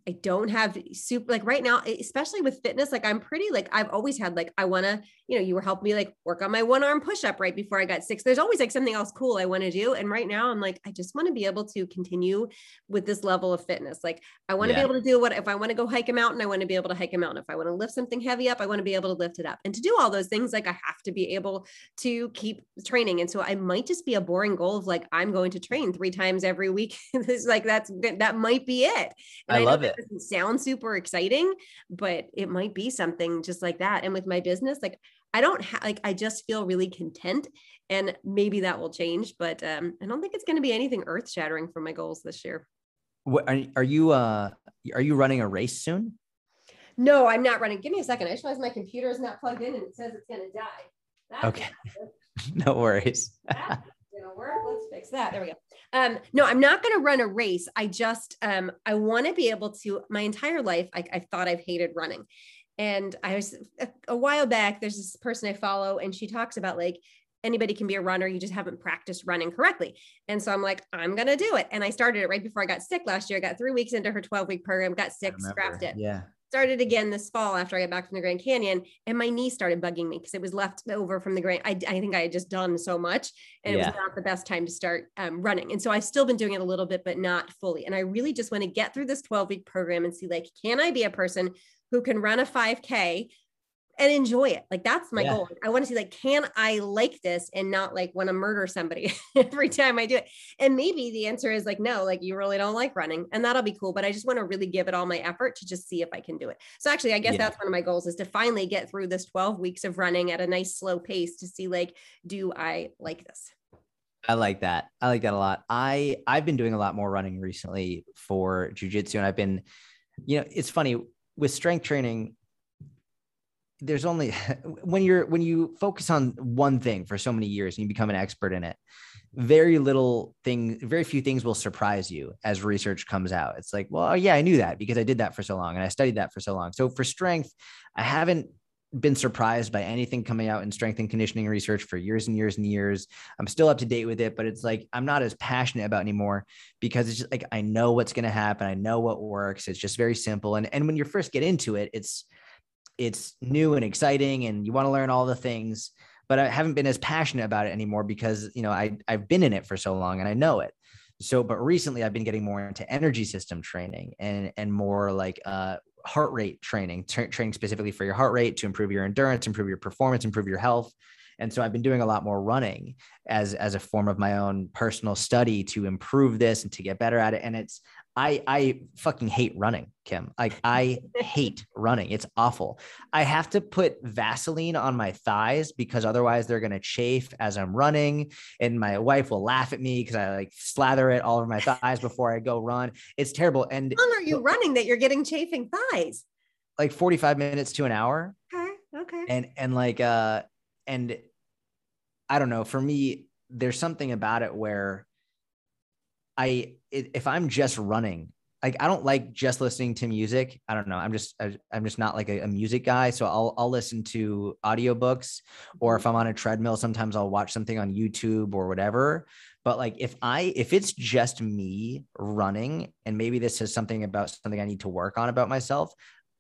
S3: I don't have super like right now, especially with fitness. Like I'm pretty like I've always had like I want to, you know, you were helping me like work on my one arm push up right before I got sick. There's always like something else cool I want to do. And right now I'm like, I just want to be able to continue with this level of fitness. Like I want to yeah. be able to do what if I want to go hike a mountain, I want to be able to hike a mountain. If I want to lift something heavy up, I want to be able to lift it up. And to do all those things, like I have to be able to keep training. And so I might just be a boring goal of like I'm going to train three times every week. it's like that's that might be it.
S2: And I, I love it.
S3: Doesn't sound super exciting, but it might be something just like that. And with my business, like I don't have like I just feel really content and maybe that will change, but um, I don't think it's going to be anything earth shattering for my goals this year.
S2: What are, are you uh are you running a race soon?
S3: No, I'm not running. Give me a second. I just realized my computer is not plugged in and it says it's going to die.
S2: That's okay. no worries.
S3: gonna work. Let's fix that. There we go. Um, no, I'm not gonna run a race. I just um, I want to be able to. My entire life, I, I thought I've hated running, and I was a, a while back. There's this person I follow, and she talks about like anybody can be a runner you just haven't practiced running correctly and so i'm like i'm gonna do it and i started it right before i got sick last year i got three weeks into her 12 week program got sick scrapped it
S2: yeah
S3: started again this fall after I got back from the Grand Canyon, and my knee started bugging me because it was left over from the Grand. I, I think I had just done so much, and yeah. it was not the best time to start um, running. And so I've still been doing it a little bit, but not fully. And I really just want to get through this 12 week program and see like, can I be a person who can run a 5K and enjoy it. Like that's my yeah. goal. I want to see like, can I like this and not like want to murder somebody every time I do it? And maybe the answer is like, no, like you really don't like running and that'll be cool. But I just want to really give it all my effort to just see if I can do it. So actually, I guess yeah. that's one of my goals is to finally get through this 12 weeks of running at a nice slow pace to see like, do I like this?
S2: I like that. I like that a lot. I I've been doing a lot more running recently for jujitsu, and I've been, you know, it's funny with strength training there's only when you're when you focus on one thing for so many years and you become an expert in it very little thing very few things will surprise you as research comes out it's like well yeah i knew that because i did that for so long and i studied that for so long so for strength i haven't been surprised by anything coming out in strength and conditioning research for years and years and years. I'm still up to date with it, but it's like I'm not as passionate about anymore because it's just like I know what's going to happen. I know what works. It's just very simple. And and when you first get into it, it's it's new and exciting and you want to learn all the things but i haven't been as passionate about it anymore because you know I, i've been in it for so long and i know it. So but recently i've been getting more into energy system training and and more like uh heart rate training tra- training specifically for your heart rate to improve your endurance improve your performance improve your health. And so i've been doing a lot more running as as a form of my own personal study to improve this and to get better at it. And it's I I fucking hate running, Kim. Like I hate running. It's awful. I have to put Vaseline on my thighs because otherwise they're gonna chafe as I'm running, and my wife will laugh at me because I like slather it all over my thighs before I go run. It's terrible. And
S3: how long are you running that you're getting chafing thighs?
S2: Like 45 minutes to an hour.
S3: Okay. Okay.
S2: And and like uh and I don't know. For me, there's something about it where I if I'm just running, like I don't like just listening to music. I don't know. I'm just I'm just not like a, a, music guy. So I'll I'll listen to audiobooks or if I'm on a treadmill, sometimes I'll watch something on YouTube or whatever. But like if I if it's just me running, and maybe this is something about something I need to work on about myself,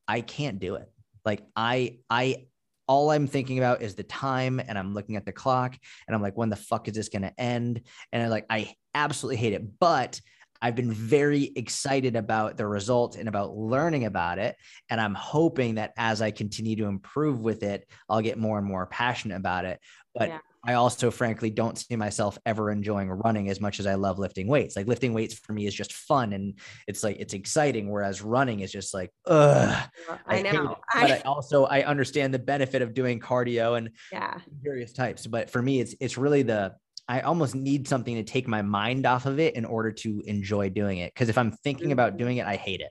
S2: I can't do it. Like I I all I'm thinking about is the time and I'm looking at the clock and I'm like, when the fuck is this going to end? And I like, I absolutely hate it. But I've been very excited about the result and about learning about it. And I'm hoping that as I continue to improve with it, I'll get more and more passionate about it. But yeah. I also frankly don't see myself ever enjoying running as much as I love lifting weights. Like lifting weights for me is just fun and it's like it's exciting, whereas running is just like, ugh.
S3: I, I know.
S2: But I also I understand the benefit of doing cardio and
S3: yeah,
S2: various types. But for me, it's it's really the I almost need something to take my mind off of it in order to enjoy doing it. Because if I'm thinking about mm-hmm. doing it, I hate it.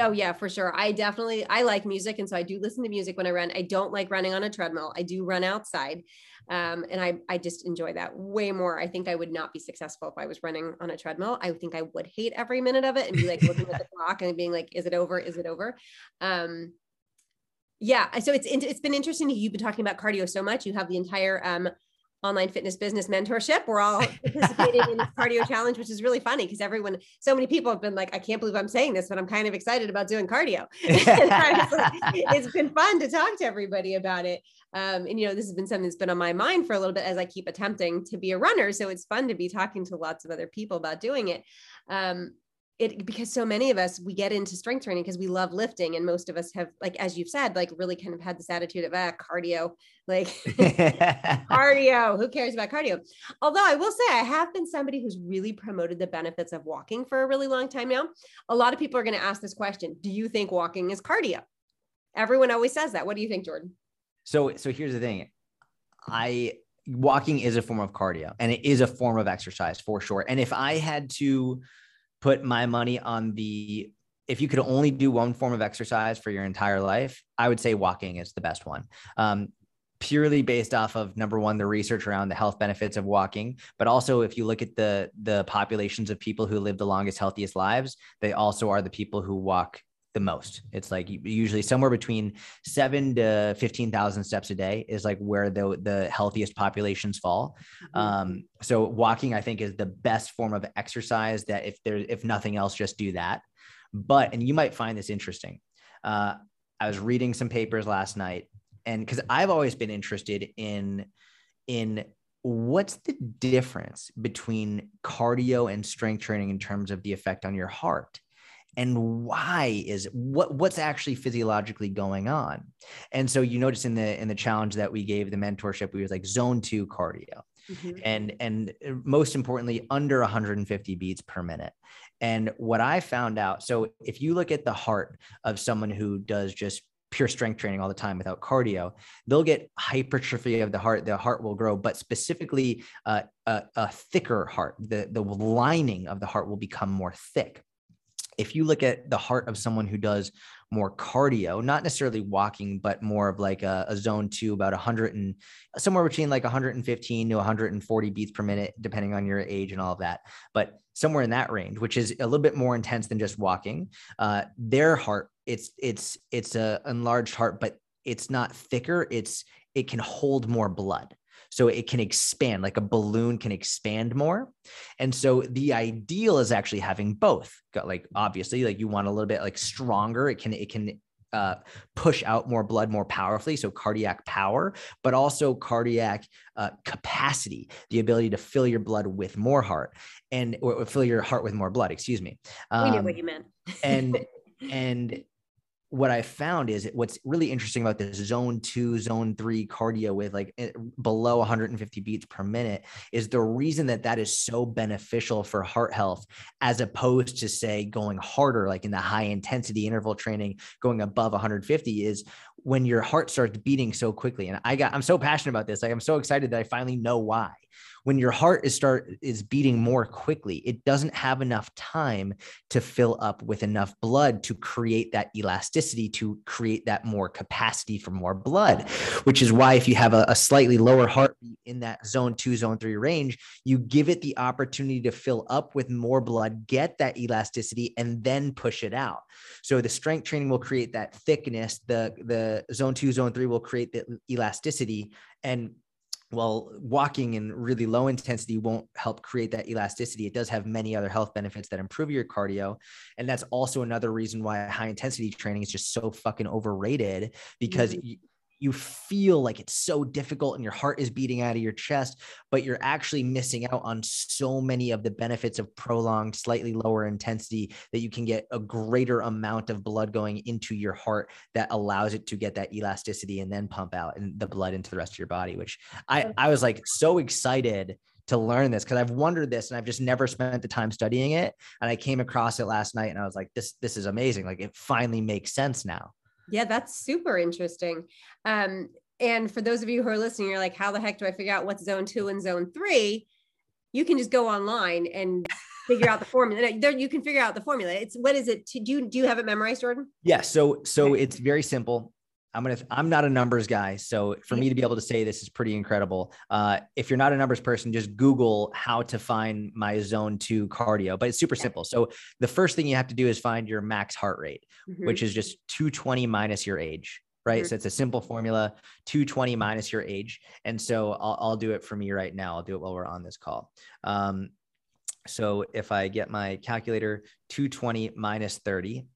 S3: Oh yeah, for sure. I definitely I like music, and so I do listen to music when I run. I don't like running on a treadmill. I do run outside, um, and I I just enjoy that way more. I think I would not be successful if I was running on a treadmill. I think I would hate every minute of it and be like looking at the clock and being like, "Is it over? Is it over?" Um, yeah. So it's it's been interesting. You've been talking about cardio so much. You have the entire um, online fitness business mentorship. We're all participating in this cardio challenge, which is really funny because everyone, so many people have been like, I can't believe I'm saying this, but I'm kind of excited about doing cardio. it's been fun to talk to everybody about it. Um, and, you know, this has been something that's been on my mind for a little bit as I keep attempting to be a runner. So it's fun to be talking to lots of other people about doing it. Um, it because so many of us we get into strength training because we love lifting and most of us have like as you've said like really kind of had this attitude of ah cardio like cardio who cares about cardio? Although i will say i have been somebody who's really promoted the benefits of walking for a really long time now. A lot of people are going to ask this question do you think walking is cardio? Everyone always says that. What do you think jordan?
S2: So so here's the thing. I walking is a form of cardio and it is a form of exercise for sure. And if i had to put my money on the if you could only do one form of exercise for your entire life, I would say walking is the best one. Um, purely based off of number one, the research around the health benefits of walking, but also if you look at the the populations of people who live the longest, healthiest lives, they also are the people who walk the most. It's like usually somewhere between seven to 15,000 steps a day is like where the, the healthiest populations fall. Mm-hmm. Um, so walking, I think is the best form of exercise that if there, if nothing else, just do that. But, and you might find this interesting. Uh, I was reading some papers last night and cause I've always been interested in, in what's the difference between cardio and strength training in terms of the effect on your heart and why is what what's actually physiologically going on and so you notice in the in the challenge that we gave the mentorship we was like zone 2 cardio mm-hmm. and and most importantly under 150 beats per minute and what i found out so if you look at the heart of someone who does just pure strength training all the time without cardio, they'll get hypertrophy of the heart. The heart will grow, but specifically uh, a, a, thicker heart. The, the lining of the heart will become more thick if you look at the heart of someone who does more cardio, not necessarily walking, but more of like a, a, zone two, about 100 and somewhere between like 115 to 140 beats per minute, depending on your age and all of that. But somewhere in that range, which is a little bit more intense than just walking. Uh, their heart, it's it's it's a enlarged heart, but it's not thicker. It's it can hold more blood so it can expand like a balloon can expand more and so the ideal is actually having both got like obviously like you want a little bit like stronger it can it can uh, push out more blood more powerfully. So cardiac power, but also cardiac uh, capacity, the ability to fill your blood with more heart and or fill your heart with more blood. Excuse me.
S3: Um, we knew what you meant.
S2: and and what I found is what's really interesting about this zone two, zone three cardio with like eh, below 150 beats per minute is the reason that that is so beneficial for heart health, as opposed to say going harder, like in the high intensity interval training, going above 150 is when your heart starts beating so quickly. And I got, I'm so passionate about this. Like I'm so excited that I finally know why when your heart is start is beating more quickly it doesn't have enough time to fill up with enough blood to create that elasticity to create that more capacity for more blood which is why if you have a, a slightly lower heartbeat in that zone 2 zone 3 range you give it the opportunity to fill up with more blood get that elasticity and then push it out. So the strength training will create that thickness the the zone 2 zone 3 will create the elasticity and well, walking in really low intensity won't help create that elasticity. It does have many other health benefits that improve your cardio. And that's also another reason why high intensity training is just so fucking overrated because mm-hmm. You feel like it's so difficult and your heart is beating out of your chest, but you're actually missing out on so many of the benefits of prolonged, slightly lower intensity that you can get a greater amount of blood going into your heart that allows it to get that elasticity and then pump out and the blood into the rest of your body, which I, I was like so excited to learn this because I've wondered this and I've just never spent the time studying it. And I came across it last night and I was like, this, this is amazing. Like it finally makes sense now.
S3: Yeah, that's super interesting. Um, and for those of you who are listening, you're like, how the heck do I figure out what's zone two and zone three? You can just go online and figure out the formula. There, you can figure out the formula. It's what is it? Do you do you have it memorized, Jordan?
S2: Yeah. So so it's very simple. I'm gonna. I'm not a numbers guy, so for me to be able to say this is pretty incredible. Uh, if you're not a numbers person, just Google how to find my zone two cardio. But it's super simple. So the first thing you have to do is find your max heart rate, mm-hmm. which is just 220 minus your age, right? Mm-hmm. So it's a simple formula: 220 minus your age. And so I'll, I'll do it for me right now. I'll do it while we're on this call. Um, so if I get my calculator, 220 minus 30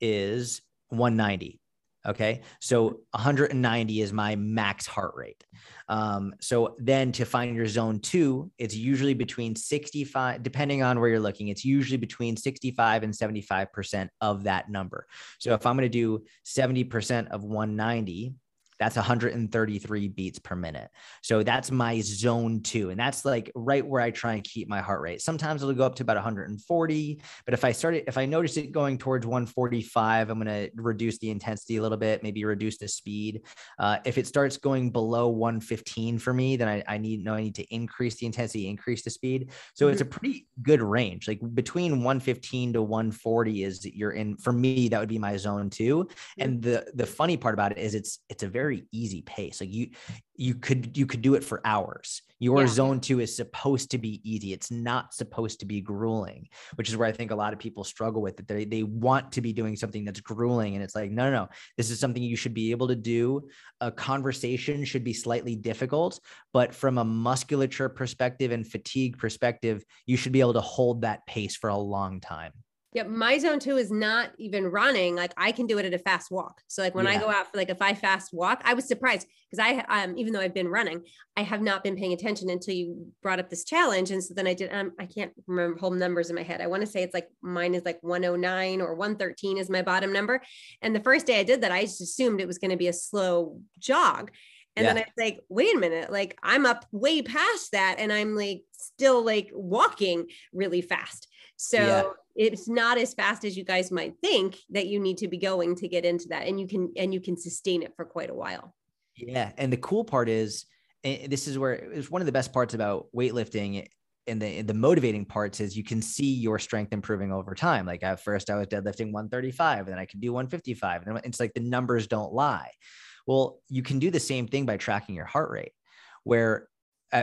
S2: is 190. Okay. So 190 is my max heart rate. Um, so then to find your zone two, it's usually between 65, depending on where you're looking, it's usually between 65 and 75% of that number. So if I'm going to do 70% of 190, that's 133 beats per minute. So that's my zone two. And that's like right where I try and keep my heart rate. Sometimes it'll go up to about 140. But if I start it, if I notice it going towards 145, I'm going to reduce the intensity a little bit, maybe reduce the speed. Uh, if it starts going below 115 for me, then I, I need know I need to increase the intensity, increase the speed. So it's a mm-hmm. pretty good range. Like between 115 to 140 is you're in for me, that would be my zone two. Mm-hmm. And the the funny part about it is it's it's a very very easy pace. Like you, you could you could do it for hours. Your yeah. zone two is supposed to be easy. It's not supposed to be grueling, which is where I think a lot of people struggle with it. They they want to be doing something that's grueling, and it's like no, no, no. This is something you should be able to do. A conversation should be slightly difficult, but from a musculature perspective and fatigue perspective, you should be able to hold that pace for a long time.
S3: Yep. My zone two is not even running. Like I can do it at a fast walk. So like when yeah. I go out for like if I fast walk, I was surprised because I um even though I've been running, I have not been paying attention until you brought up this challenge. And so then I did um I can't remember whole numbers in my head. I want to say it's like mine is like 109 or 113 is my bottom number. And the first day I did that, I just assumed it was going to be a slow jog. And yeah. then I was like, wait a minute, like I'm up way past that and I'm like still like walking really fast. So yeah. It's not as fast as you guys might think that you need to be going to get into that. And you can and you can sustain it for quite a while.
S2: Yeah. And the cool part is this is where it's one of the best parts about weightlifting and the the motivating parts is you can see your strength improving over time. Like at first I was deadlifting 135 and then I could do 155 and it's like the numbers don't lie. Well, you can do the same thing by tracking your heart rate where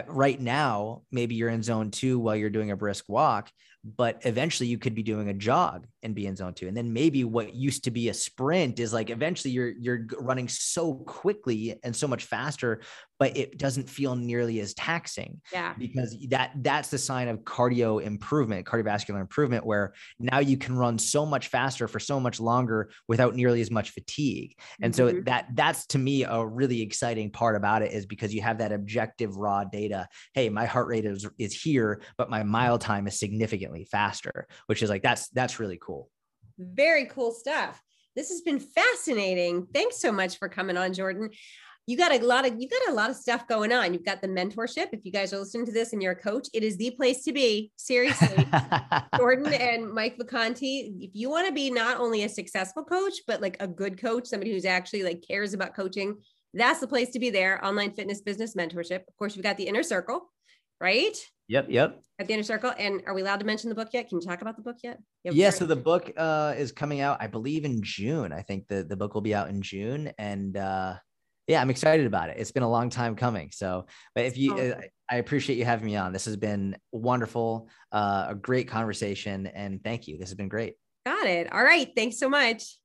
S2: right now, maybe you're in zone two while you're doing a brisk walk, but eventually you could be doing a jog and be in zone two. And then maybe what used to be a sprint is like eventually you're you're running so quickly and so much faster, but it doesn't feel nearly as taxing.
S3: Yeah.
S2: Because that that's the sign of cardio improvement, cardiovascular improvement, where now you can run so much faster for so much longer without nearly as much fatigue. And mm-hmm. so that that's to me a really exciting part about it is because you have that objective raw data. Hey, my heart rate is is here, but my mile time is significantly faster, which is like that's that's really cool.
S3: Very cool stuff. This has been fascinating. Thanks so much for coming on, Jordan. You got a lot of you got a lot of stuff going on. You've got the mentorship. If you guys are listening to this and you're a coach, it is the place to be. Seriously, Jordan and Mike Vacanti. If you want to be not only a successful coach, but like a good coach, somebody who's actually like cares about coaching, that's the place to be there. Online fitness business mentorship. Of course, we've got the inner circle, right?
S2: Yep, yep.
S3: At the inner circle. And are we allowed to mention the book yet? Can you talk about the book yet?
S2: Yeah, so the book uh, is coming out, I believe, in June. I think the, the book will be out in June. And uh, yeah, I'm excited about it. It's been a long time coming. So, but if you, oh. I appreciate you having me on. This has been wonderful, uh, a great conversation. And thank you. This has been great.
S3: Got it. All right. Thanks so much.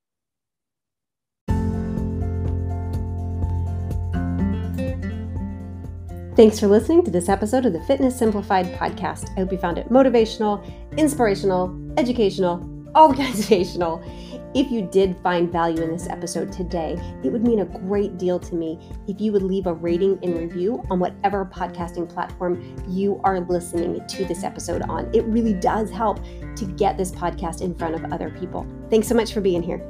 S3: Thanks for listening to this episode of the Fitness Simplified podcast. I hope you found it motivational, inspirational, educational, organizational.
S1: If you did find value in this episode today, it would mean a great deal to me if you would leave a rating and review on whatever podcasting platform you are listening to this episode on. It really does help to get this podcast in front of other people. Thanks so much for being here.